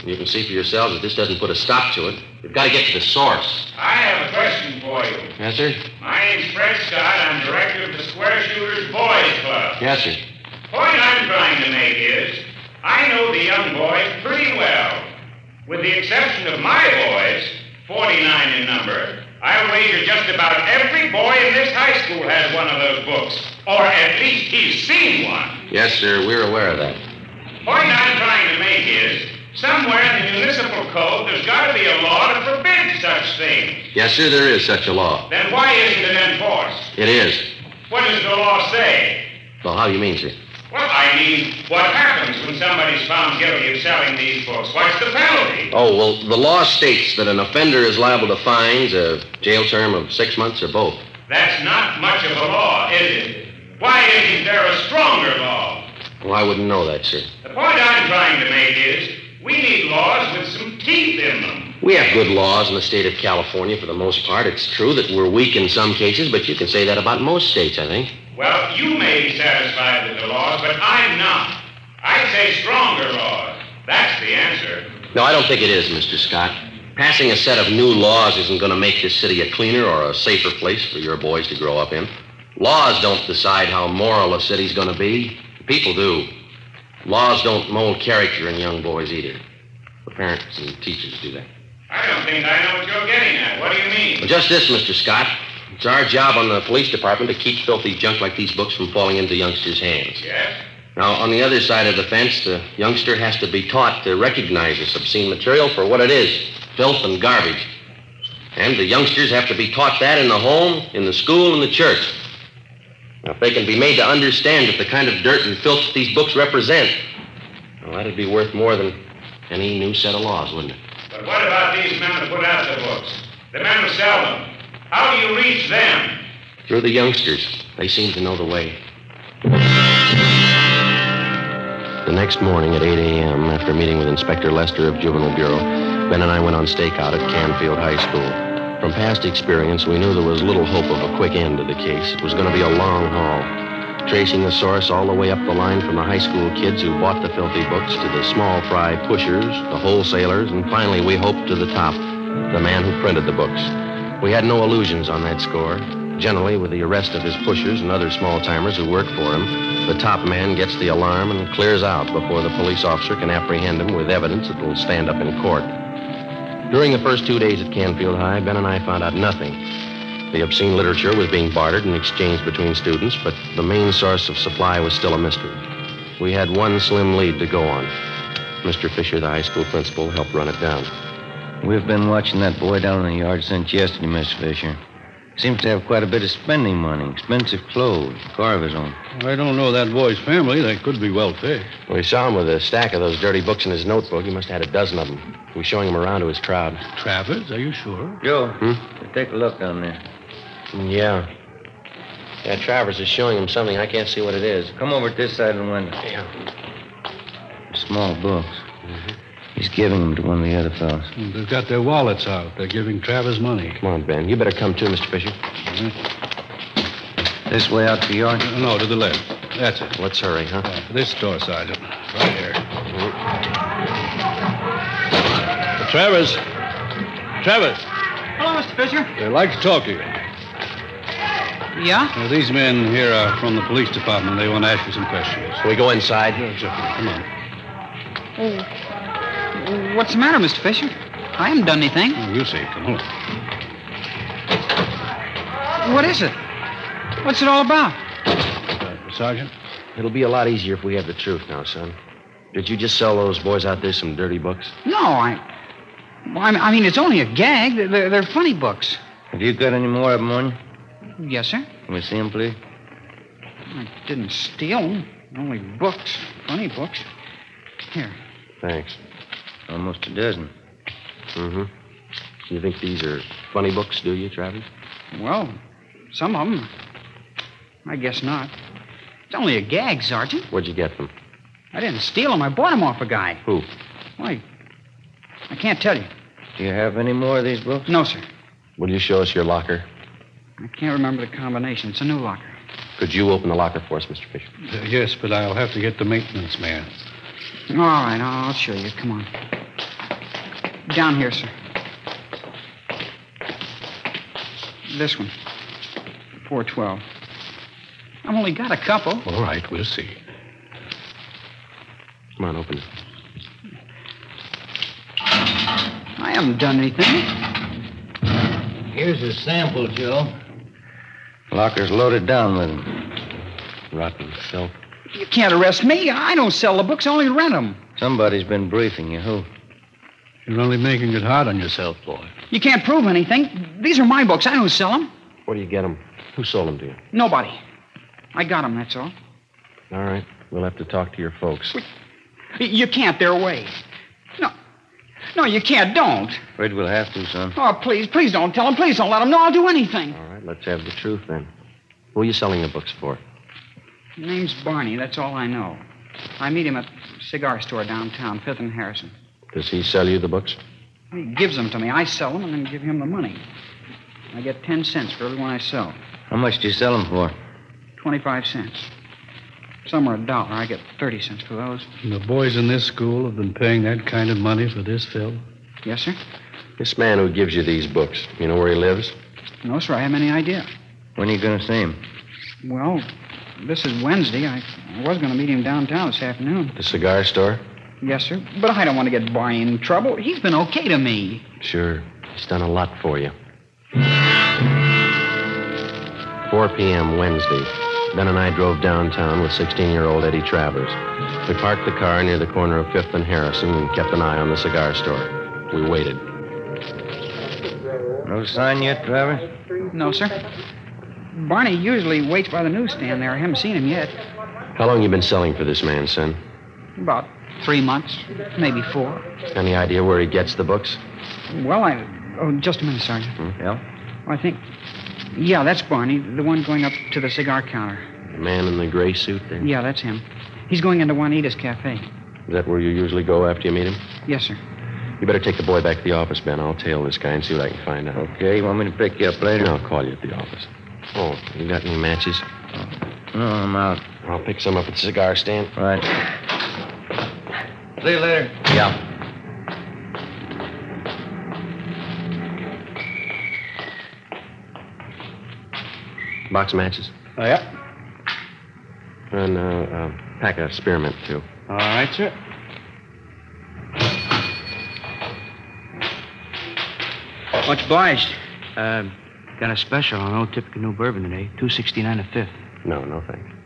And you can see for yourselves that this doesn't put a stop to it. We've got to get to the source. I have a question for you. Yes, sir? My name's Fred Scott. I'm director of the Square Shooters Boys Club. Yes, sir. Point I'm trying to make is, I know the young boys pretty well. With the exception of my boys, 49 in number, I'll wager just about every boy in this high school has one of those books. Or at least he's seen one. Yes, sir, we're aware of that. Point I'm trying to make is, somewhere in the municipal code, there's got to be a law to forbid such things. Yes, sir, there is such a law. Then why isn't it enforced? It is. What does the law say? Well, how do you mean, sir? Well, I mean, what happens when somebody's found guilty of selling these books? What's the penalty? Oh, well, the law states that an offender is liable to fines, a jail term of six months, or both. That's not much of a law, is it? Why isn't there a stronger law? Well, I wouldn't know that, sir. The point I'm trying to make is we need laws with some teeth in them. We have good laws in the state of California for the most part. It's true that we're weak in some cases, but you can say that about most states, I think. Well, you may be satisfied with the laws, but I'm not. I say stronger laws. That's the answer. No, I don't think it is, Mr. Scott. Passing a set of new laws isn't going to make this city a cleaner or a safer place for your boys to grow up in. Laws don't decide how moral a city's going to be. People do. Laws don't mold character in young boys either. The parents and teachers do that. I don't think I know what you're getting at. What do you mean? Well, just this, Mr. Scott. It's our job on the police department to keep filthy junk like these books from falling into youngsters' hands. Yes? Now, on the other side of the fence, the youngster has to be taught to recognize this obscene material for what it is filth and garbage. And the youngsters have to be taught that in the home, in the school, in the church. Now, if they can be made to understand that the kind of dirt and filth that these books represent, well, that'd be worth more than any new set of laws, wouldn't it? But what about these men who put out the books? The men who sell them? How do you reach them? Through the youngsters. They seem to know the way. The next morning at 8 a.m., after meeting with Inspector Lester of Juvenile Bureau, Ben and I went on stakeout at Canfield High School. From past experience, we knew there was little hope of a quick end to the case. It was going to be a long haul, tracing the source all the way up the line from the high school kids who bought the filthy books to the small fry pushers, the wholesalers, and finally, we hoped, to the top, the man who printed the books. We had no illusions on that score. Generally, with the arrest of his pushers and other small timers who work for him, the top man gets the alarm and clears out before the police officer can apprehend him with evidence that will stand up in court. During the first two days at Canfield High, Ben and I found out nothing. The obscene literature was being bartered and exchanged between students, but the main source of supply was still a mystery. We had one slim lead to go on. Mr. Fisher, the high school principal, helped run it down. We've been watching that boy down in the yard since yesterday, Miss Fisher. Seems to have quite a bit of spending money, expensive clothes, car of his own. I don't know that boy's family. They could be wealthy. We saw him with a stack of those dirty books in his notebook. He must have had a dozen of them. He was showing them around to his crowd. Travers, are you sure? Joe, Hmm? take a look down there. Yeah. Yeah, Travers is showing him something. I can't see what it is. Come over to this side of the window. Yeah. Small books. He's giving them to one of the other fellows. Hmm, they've got their wallets out. They're giving Travers money. Come on, Ben. You better come too, Mr. Fisher. This way out to the uh, yard? No, to the left. That's it. Let's hurry, huh? This door, Sergeant. Right here. Mm-hmm. Travers. Travers. Hello, Mr. Fisher. I'd like to talk to you. Yeah? Now, these men here are from the police department. They want to ask you some questions. Can we go inside? Yeah, sure. Come on. Oh, what's the matter, Mr. Fisher? I haven't done anything. Oh, you see. Come on. What is it? What's it all about? Uh, Sergeant? It'll be a lot easier if we have the truth now, son. Did you just sell those boys out there some dirty books? No, I. Well, I mean- it's only a gag. They're, they're, they're funny books. Have you got any more of them on you? Yes, sir. Can we see them, please? I didn't steal them. Only books. Funny books. Here. Thanks. Almost a dozen. Mm-hmm. You think these are funny books, do you, Travers? Well, some of them. I guess not. It's only a gag, Sergeant. Where'd you get them? I didn't steal them. I bought them off a guy. Who? Why? I can't tell you. Do you have any more of these books? No, sir. Will you show us your locker? I can't remember the combination. It's a new locker. Could you open the locker for us, Mr. Fisher? Uh, yes, but I'll have to get the maintenance man. All right, I'll show you. Come on. Down here, sir. This one. 412. I've only got a couple. All right, we'll see. Come on, open it. I haven't done anything. Here's a sample, Joe. Locker's loaded down with them. Rotten filth. You can't arrest me. I don't sell the books, I only rent them. Somebody's been briefing you. Who? You're only making it hard on yourself, boy. You can't prove anything. These are my books. I don't sell them. Where do you get them? Who sold them to you? Nobody. I got them, that's all. All right. We'll have to talk to your folks. Y- You can't. They're away. No. No, you can't. Don't. Afraid we'll have to, son. Oh, please, please don't tell them. Please don't let them know I'll do anything. All right, let's have the truth then. Who are you selling the books for? Name's Barney. That's all I know. I meet him at a cigar store downtown, Fifth and Harrison. Does he sell you the books? He gives them to me. I sell them and then give him the money. I get ten cents for every one I sell. How much do you sell them for? Twenty-five cents. Some are a dollar. I get thirty cents for those. And the boys in this school have been paying that kind of money for this film? Yes, sir. This man who gives you these books, you know where he lives? No, sir. I haven't any idea. When are you going to see him? Well, this is Wednesday. I, I was going to meet him downtown this afternoon. The cigar store? Yes, sir. But I don't want to get Barney in trouble. He's been okay to me. Sure. He's done a lot for you. 4 p.m. Wednesday. Ben and I drove downtown with 16 year old Eddie Travers. We parked the car near the corner of 5th and Harrison and kept an eye on the cigar store. We waited. No sign yet, Travers? No, sir. Barney usually waits by the newsstand there. I haven't seen him yet. How long you been selling for this man, son? About three months, maybe four. Any idea where he gets the books? Well, I. Oh, just a minute, Sergeant. Hmm? Yeah? I think. Yeah, that's Barney, the one going up to the cigar counter. The man in the gray suit there? Yeah, that's him. He's going into Juanita's cafe. Is that where you usually go after you meet him? Yes, sir. You better take the boy back to the office, Ben. I'll tail this guy and see what I can find out. Okay, you want me to pick you up later? I'll call you at the office. Oh, you got any matches? No, I'm out. I'll pick some up at the cigar stand. Right. See you later. Yeah. Box of matches. Oh, yeah. And uh, uh, pack of spearmint, too. All right, sir. Much obliged. Uh, got a special on Old Typical New Bourbon today. Two sixty nine a fifth. No, no, thanks.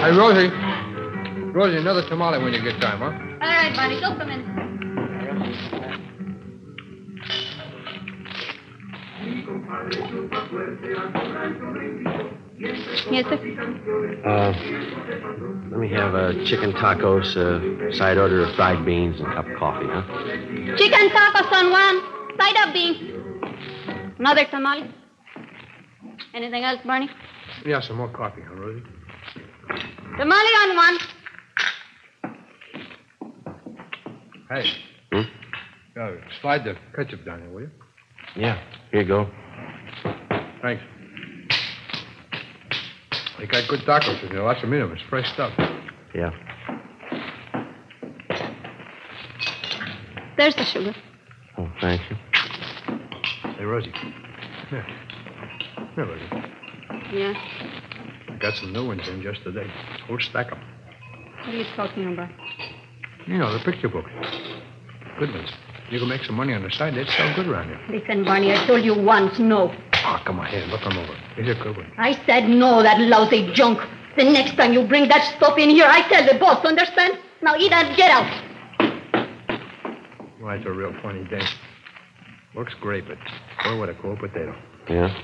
Hey, Rosie. Rosie, another tamale when you get time, huh? All right, Barney, go come in. Yes, sir. Uh, let me have uh, chicken tacos, uh, side order of fried beans, and a cup of coffee, huh? Chicken tacos on one, side of beans. Another tamale. Anything else, Barney? Yeah, some more coffee, huh, Rosie? Tamale on one. Hey. Hmm? Uh, slide the ketchup down here, will you? Yeah, here you go. Thanks. They got good tacos in there. Lots of meat of them. It's fresh stuff. Yeah. There's the sugar. Oh, thank you. Hey, Rosie. Here. Here, Rosie. Yeah. I got some new ones in just today. Whole stack 'em. What are you talking about? You know, the picture books. Good ones. You can make some money on the side. They'd sell good around here. Listen, Barney, I told you once, no. Oh, come on, here. Look them over. These are good ones. I said no, that lousy junk. The next time you bring that stuff in here, I tell the boss, understand? Now eat and get out. Well, that's a real funny day. Looks great, but boy, what a cold potato. Yeah?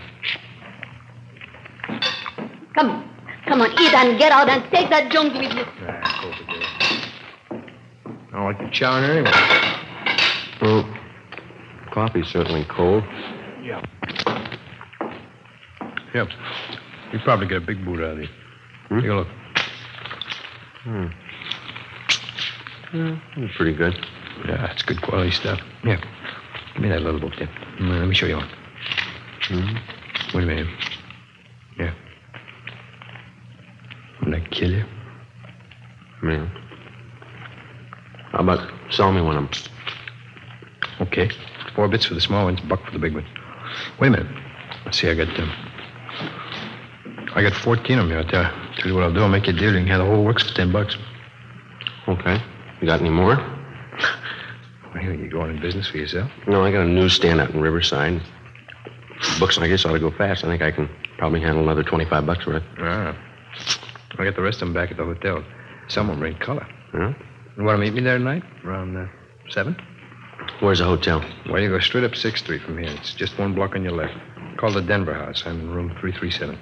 Come on. Come on, eat and get out and take that junk with you. Ah, cold potato. I don't like the chow in her anyway. Well, coffee's certainly cold. Yeah. Yep. You probably get a big boot out of these. Take a look. Hmm. Yeah, that's pretty good. Yeah, it's good quality stuff. Yeah. Give me that little book there. Mm, Let me show you one. Hmm? Wait a minute. Yeah. Wouldn't that kill you? Yeah. How about sell me one of them? Okay. Four bits for the small ones, buck for the big one. Wait a minute. Let's see, I got um, I got 14 of them here. I'll tell, tell you what I'll do. I'll make you a deal. You can have the whole works for 10 bucks. Okay. You got any more? Well, you going in business for yourself? No, I got a newsstand out in Riverside. Books like this ought to go fast. I think I can probably handle another 25 bucks worth. Ah. I got the rest of them back at the hotel. Some of them are in color. Yeah? You want to meet me there tonight? Around uh, 7? Where's the hotel? Well, you go straight up 6th Street from here. It's just one block on your left. Call the Denver House. I'm in room 337.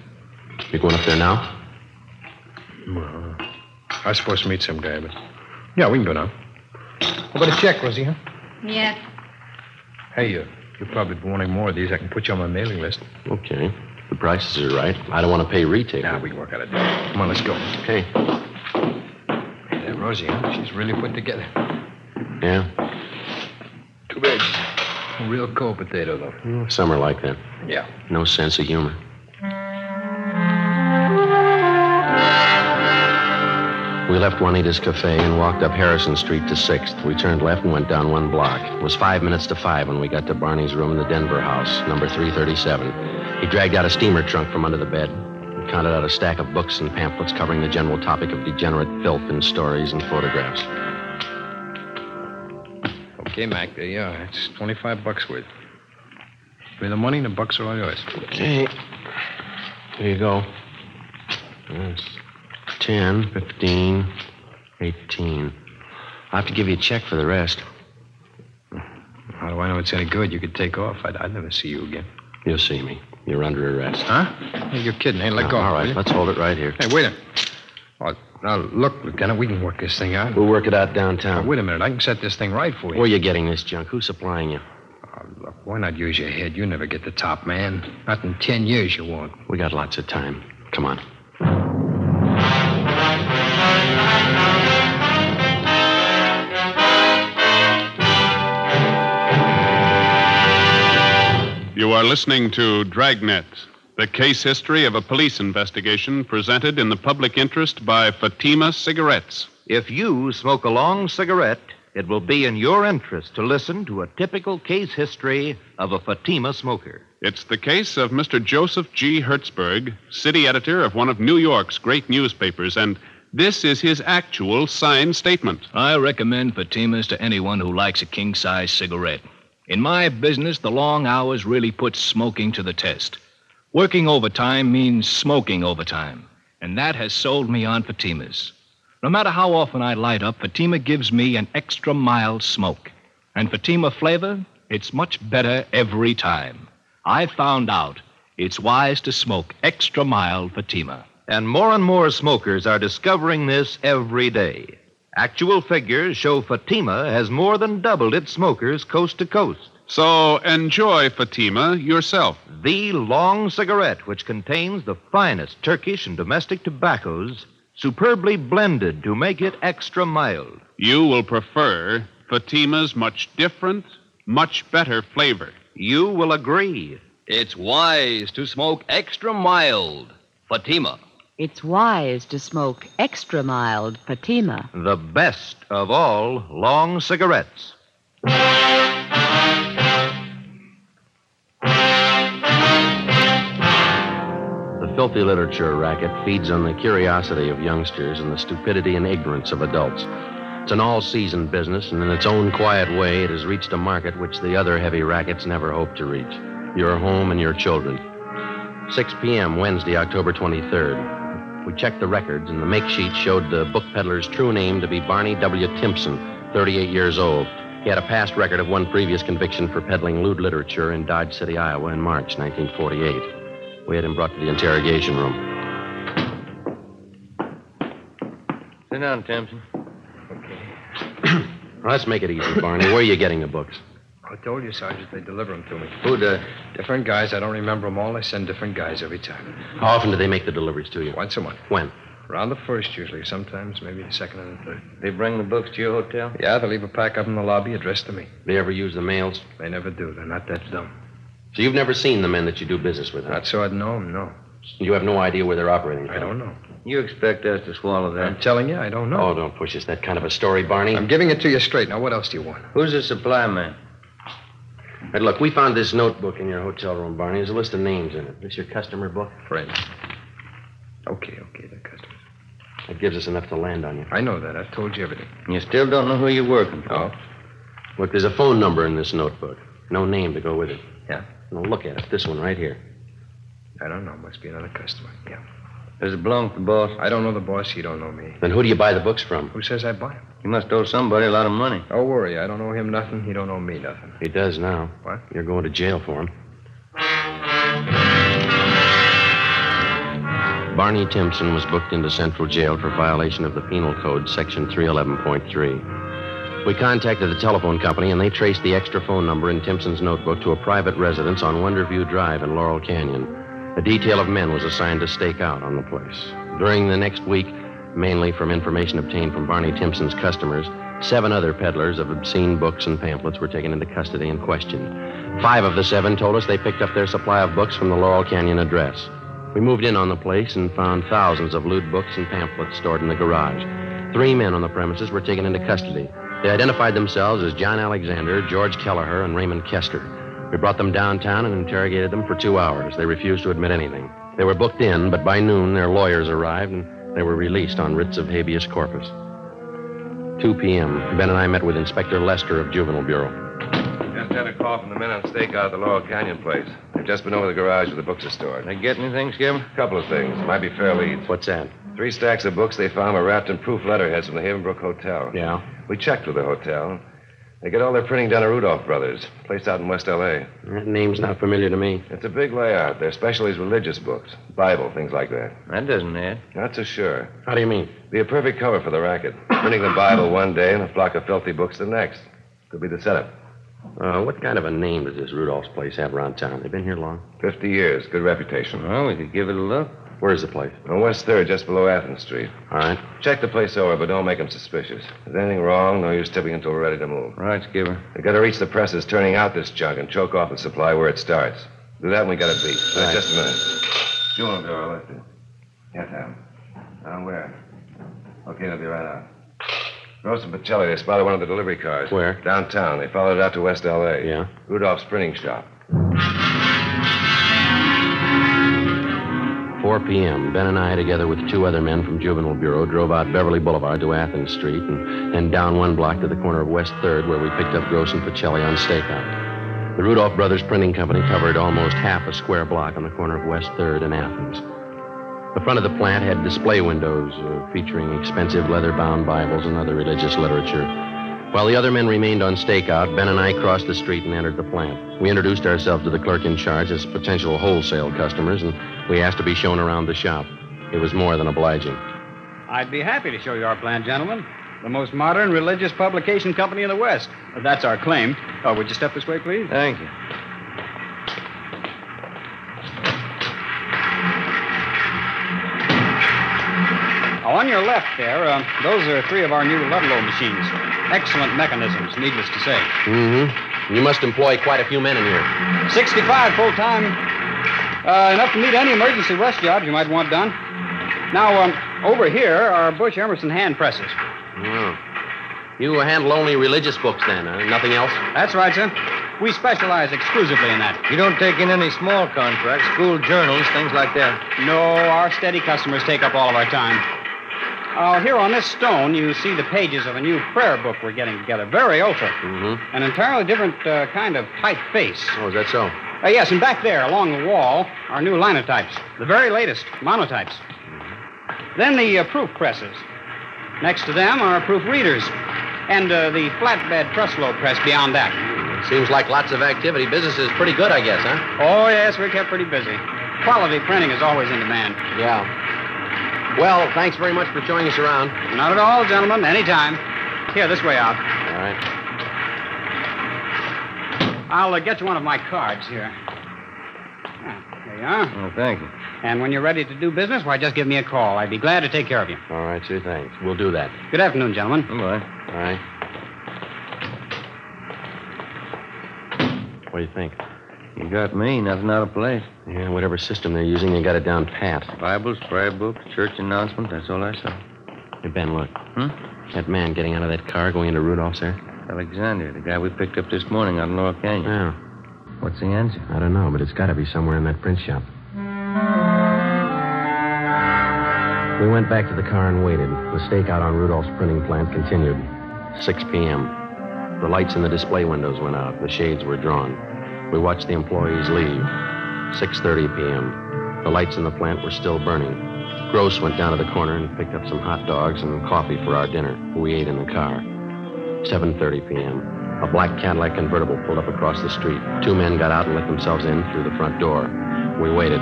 You going up there now? Well, I was supposed to meet some guy, but. Yeah, we can go now. How about a check, Rosie, huh? Yeah. Hey, uh, you'll probably be wanting more of these. I can put you on my mailing list. Okay. The prices are right. I don't want to pay retail. Nah, we can work out a deal. Come on, let's go. Okay. Hey, that Rosie, huh? She's really put together. Yeah. Too bad. A real cold potato, though. Some are like that. Yeah. No sense of humor. We left Juanita's Cafe and walked up Harrison Street to 6th. We turned left and went down one block. It was five minutes to five when we got to Barney's room in the Denver house, number 337. He dragged out a steamer trunk from under the bed and counted out a stack of books and pamphlets covering the general topic of degenerate filth in stories and photographs. Okay, Mac, there you are. It's 25 bucks worth. Pay the money and the bucks are all yours. Okay. Here you go. That's 10, 15, 18, I'll have to give you a check for the rest. How do I know it's any good? You could take off. I'd, I'd never see you again. You'll see me. You're under arrest. Huh? Hey, you're kidding. Hey, let No, go. All will right, you? let's hold it right here. Hey, wait a minute. Oh, now, look, Lieutenant, we can work this thing out. We'll work it out downtown. Now, wait a minute. I can set this thing right for you. Where are you getting this junk? Who's supplying you? Uh, look, why not use your head? You never get the top man. Not in ten years you won't. We got lots of time. Come on. Are listening to Dragnet, the case history of a police investigation presented in the public interest by Fatima Cigarettes. If you smoke a long cigarette, it will be in your interest to listen to a typical case history of a Fatima smoker. It's the case of Mr. Joseph G. Hertzberg, city editor of one of New York's great newspapers, and this is his actual signed statement. I recommend Fatimas to anyone who likes a king size cigarette. In my business, the long hours really put smoking to the test. Working overtime means smoking overtime, and that has sold me on Fatimas. No matter how often I light up, Fatima gives me an extra mild smoke. And Fatima flavor, it's much better every time. I found out it's wise to smoke extra mild Fatima. And more and more smokers are discovering this every day. Actual figures show Fatima has more than doubled its smokers coast to coast. So enjoy Fatima yourself. The long cigarette, which contains the finest Turkish and domestic tobaccos, superbly blended to make it extra mild. You will prefer Fatima's much different, much better flavor. You will agree. It's wise to smoke extra mild. Fatima. It's wise to smoke extra mild Fatima. The best of all long cigarettes. The filthy literature racket feeds on the curiosity of youngsters and the stupidity and ignorance of adults. It's an all season business, and in its own quiet way, it has reached a market which the other heavy rackets never hoped to reach your home and your children. 6 p.m., Wednesday, October 23rd. We checked the records, and the make sheet showed the book peddler's true name to be Barney W. Timpson, 38 years old. He had a past record of one previous conviction for peddling lewd literature in Dodge City, Iowa, in March 1948. We had him brought to the interrogation room. Sit down, Timpson. Okay. Let's make it easy, Barney. Where are you getting the books? I told you, Sergeant, they deliver them to me. Who uh, does? Different guys. I don't remember them all. They send different guys every time. How often do they make the deliveries to you? Once a month. When? Around the first, usually. Sometimes maybe the second and the third. They bring the books to your hotel? Yeah, they leave a pack up in the lobby addressed to me. They ever use the mails? They never do. They're not that dumb. So you've never seen the men that you do business with? Huh? Not so I'd know 'em, no. You have no idea where they're operating from? I don't know. You expect us to swallow that? I'm telling you, I don't know. Oh, don't push us that kind of a story, Barney. I'm giving it to you straight. Now, what else do you want? Who's the supply man? Hey, look, we found this notebook in your hotel room, Barney. There's a list of names in it. This your customer book? Friend. Okay, okay, the customers. That gives us enough to land on you. I know that. I've told you everything. You still don't know who you're working for? Oh? Look, there's a phone number in this notebook. No name to go with it. Yeah. Now look at it. This one right here. I don't know. Must be another customer. Yeah. Belong to the boss? I don't know the boss. He don't know me. Then who do you buy the books from? Who says I buy them? You must owe somebody a lot of money. Don't worry. I don't owe him nothing. He don't owe me nothing. He does now. What? You're going to jail for him. Barney Timpson was booked into Central Jail for violation of the Penal Code, Section 311.3. We contacted the telephone company, and they traced the extra phone number in Timpson's notebook to a private residence on Wonderview Drive in Laurel Canyon. A detail of men was assigned to stake out on the place. During the next week, mainly from information obtained from Barney Timpson's customers, seven other peddlers of obscene books and pamphlets were taken into custody and questioned. Five of the seven told us they picked up their supply of books from the Laurel Canyon address. We moved in on the place and found thousands of lewd books and pamphlets stored in the garage. Three men on the premises were taken into custody. They identified themselves as John Alexander, George Kelleher, and Raymond Kester. We brought them downtown and interrogated them for two hours. They refused to admit anything. They were booked in, but by noon their lawyers arrived and they were released on writs of habeas corpus. 2 p.m. Ben and I met with Inspector Lester of Juvenile Bureau. Just had a call from the men on stakeout at the Laurel Canyon place. They've just been over the garage where the books are stored. They get anything, Skipper? A couple of things. Might be fair leads. What's that? Three stacks of books they found were wrapped in proof letterheads from the Havenbrook Hotel. Yeah? We checked with the hotel. They get all their printing done at Rudolph Brothers, place out in West L.A. That name's not familiar to me. It's a big layout. Their specialty is religious books, Bible, things like that. That doesn't add. Not so sure. How do you mean? Be a perfect cover for the racket. Printing the Bible one day and a flock of filthy books the next. Could be the setup. Uh, what kind of a name does this Rudolph's place have around town? They've been here long. Fifty years. Good reputation. Well, we could give it a look. Where's the place? On West 3rd, just below Athens Street. All right. Check the place over, but don't make them suspicious. If there's anything wrong, no use tipping until we're ready to move. Right, Skipper. They gotta reach the presses turning out this junk and choke off the supply where it starts. Do that and we got it beat. Uh, Right. just a minute. Door, left it. Yes, ma'am. Now where? Okay, they'll be right out. Gross and Pacelli, they spotted one of the delivery cars. Where? Downtown. They followed it out to West L.A. Yeah? Rudolph's printing shop. 4 p.m. Ben and I, together with two other men from Juvenile Bureau, drove out Beverly Boulevard to Athens Street and then down one block to the corner of West 3rd, where we picked up Gross and Pacelli on stakeout. The Rudolph Brothers Printing Company covered almost half a square block on the corner of West 3rd and Athens. The front of the plant had display windows uh, featuring expensive leather bound Bibles and other religious literature. While the other men remained on stakeout, Ben and I crossed the street and entered the plant. We introduced ourselves to the clerk in charge as potential wholesale customers, and we asked to be shown around the shop. It was more than obliging. I'd be happy to show you our plant, gentlemen. The most modern religious publication company in the West. That's our claim. Oh, would you step this way, please? Thank you. Oh, on your left there, uh, those are three of our new Ludlow machines. Excellent mechanisms, needless to say. Mm-hmm. You must employ quite a few men in here. 65 full time. Uh, enough to meet any emergency rush jobs you might want done. Now, um, over here are Bush Emerson hand presses. Oh. You handle only religious books then, huh? Nothing else? That's right, sir. We specialize exclusively in that. You don't take in any small contracts, school journals, things like that. No, our steady customers take up all of our time. Uh, here on this stone, you see the pages of a new prayer book we're getting together. Very ultra. Mm-hmm. An entirely different uh, kind of typeface. Oh, is that so? Uh, yes, and back there, along the wall, are new linotypes. The very latest, monotypes. Then the uh, proof presses. Next to them are proof readers. And uh, the flatbed trussload press beyond that. Seems like lots of activity. Business is pretty good, I guess, huh? Oh, yes, we're kept pretty busy. Quality printing is always in demand. Yeah. Well, thanks very much for showing us around. Not at all, gentlemen. Anytime. Here, this way out. All right. I'll uh, get you one of my cards here. Ah, there you are. Oh, thank you. And when you're ready to do business, why, just give me a call. I'd be glad to take care of you. All right, sir, thanks. We'll do that. Good afternoon, gentlemen. Goodbye. All right. What do you think? You got me. Nothing out of place. Yeah, whatever system they're using, they got it down pat. Bibles, prayer books, church announcements. That's all I saw. Hey, Ben, look. Hmm? That man getting out of that car going into Rudolph's there? Alexander, the guy we picked up this morning out in Laurel Canyon. Yeah. What's the answer? I don't know, but it's got to be somewhere in that print shop. We went back to the car and waited. The stakeout on Rudolph's printing plant continued. 6 p.m. The lights in the display windows went out. The shades were drawn. We watched the employees leave. 6.30 p.m. The lights in the plant were still burning. Gross went down to the corner and picked up some hot dogs and coffee for our dinner. We ate in the car. 7.30 p.m. A black Cadillac convertible pulled up across the street. Two men got out and let themselves in through the front door. We waited.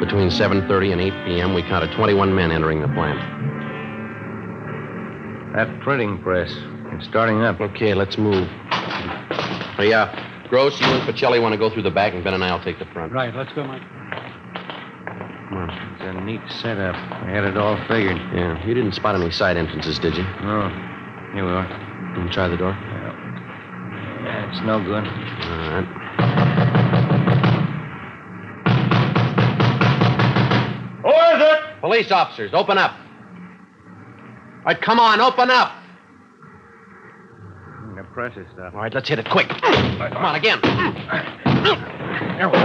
Between 7.30 and 8 p.m., we counted 21 men entering the plant. That printing press. It's starting up. Okay, let's move. Hey, uh, Gross, you and Pacelli want to go through the back, and Ben and I will take the front. Right, let's go, Mike. Come on. It's a neat setup. I had it all figured. Yeah, you didn't spot any side entrances, did you? No. Here we are. Can you try the door? Yeah, it's no good. All right. Who is it? Police officers, open up. All right, come on, open up. The press stuff. All right, let's hit it quick. Come on, again. There we go.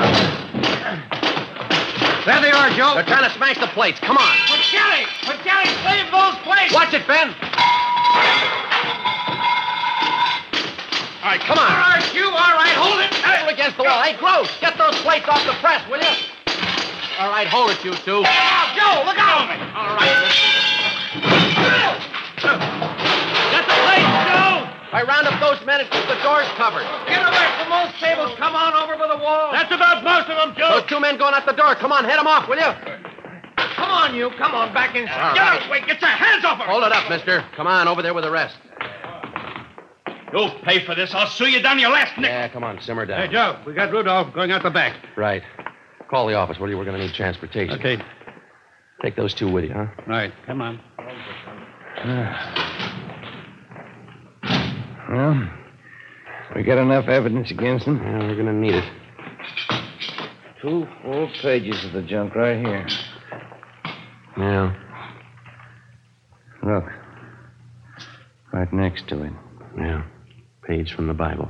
There they are, Joe. They're trying to smash the plates. Come on. McGilly! McGilly, save those plates! Watch it, Ben. All right, come on. All right, you, all right, hold it. Pull against the wall. Hey, Gross, get those plates off the press, will you? All right, hold it, you two. Joe, look out! All right, Get the place, Joe! I round up those men and keep the doors covered. Get away from those tables. Come on over by the wall. That's about most of them, Joe. Those two men going out the door. Come on, head them off, will you? Come on, you. Come on, back in. All Get right. out, wait. Get your hands off her. Hold it up, mister. Come on, over there with the rest. You'll pay for this. I'll sue you down your last nickel. Yeah, come on, simmer down. Hey, Joe, we got Rudolph going out the back. Right. Call the office, will you? We're going to need transportation. Okay. Take those two with you, huh? Right, come on. Well, we got enough evidence against him. Yeah, we're going to need it. Two full pages of the junk right here. Yeah. Look. Right next to it. Yeah. Page from the Bible.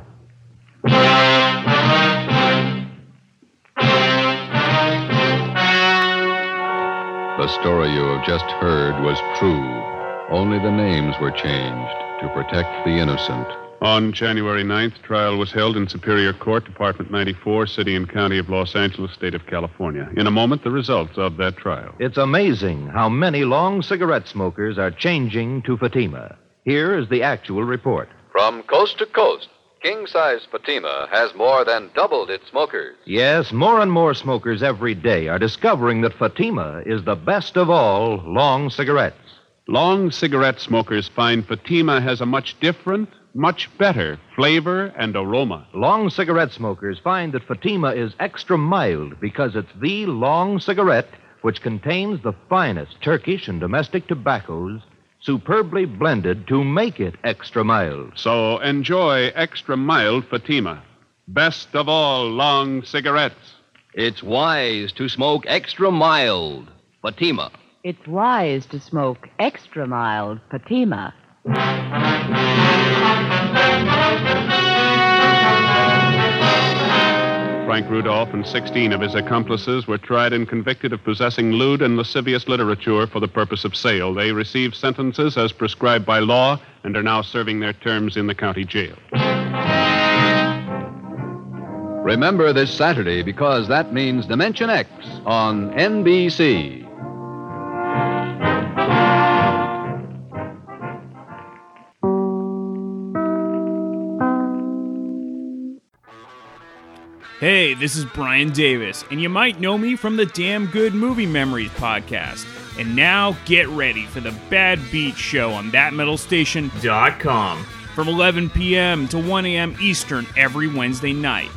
The story you have just heard was true. Only the names were changed to protect the innocent. On January 9th, trial was held in Superior Court, Department 94, City and County of Los Angeles, State of California. In a moment, the results of that trial. It's amazing how many long cigarette smokers are changing to Fatima. Here is the actual report. From coast to coast, king size Fatima has more than doubled its smokers. Yes, more and more smokers every day are discovering that Fatima is the best of all long cigarettes. Long cigarette smokers find Fatima has a much different, much better flavor and aroma. Long cigarette smokers find that Fatima is extra mild because it's the long cigarette which contains the finest Turkish and domestic tobaccos superbly blended to make it extra mild. So enjoy extra mild Fatima. Best of all long cigarettes. It's wise to smoke extra mild. Fatima. It's wise to smoke extra mild Fatima. Frank Rudolph and 16 of his accomplices were tried and convicted of possessing lewd and lascivious literature for the purpose of sale. They received sentences as prescribed by law and are now serving their terms in the county jail. Remember this Saturday because that means Dimension X on NBC. Hey, this is Brian Davis, and you might know me from the Damn Good Movie Memories podcast. And now get ready for the Bad Beat Show on thatmetalstation.com from 11 p.m. to 1 a.m. Eastern every Wednesday night.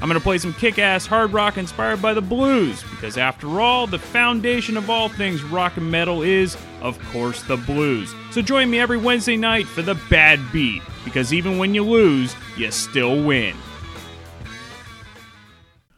I'm going to play some kick ass hard rock inspired by the blues, because after all, the foundation of all things rock and metal is, of course, the blues. So join me every Wednesday night for the Bad Beat, because even when you lose, you still win.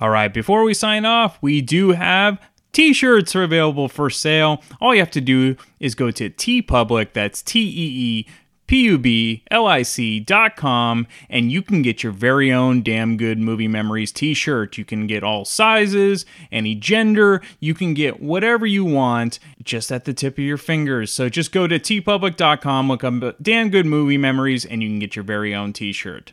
All right, before we sign off, we do have t-shirts are available for sale. All you have to do is go to TeePublic, that's T E E P U B L I C dot com, and you can get your very own damn good movie memories t shirt. You can get all sizes, any gender, you can get whatever you want just at the tip of your fingers. So just go to teepublic.com, look up damn good movie memories, and you can get your very own t shirt.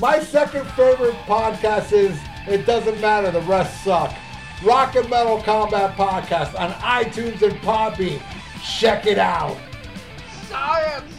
my second favorite podcast is It Doesn't Matter, the rest suck. Rock and Metal Combat Podcast on iTunes and Podbean. Check it out. Science!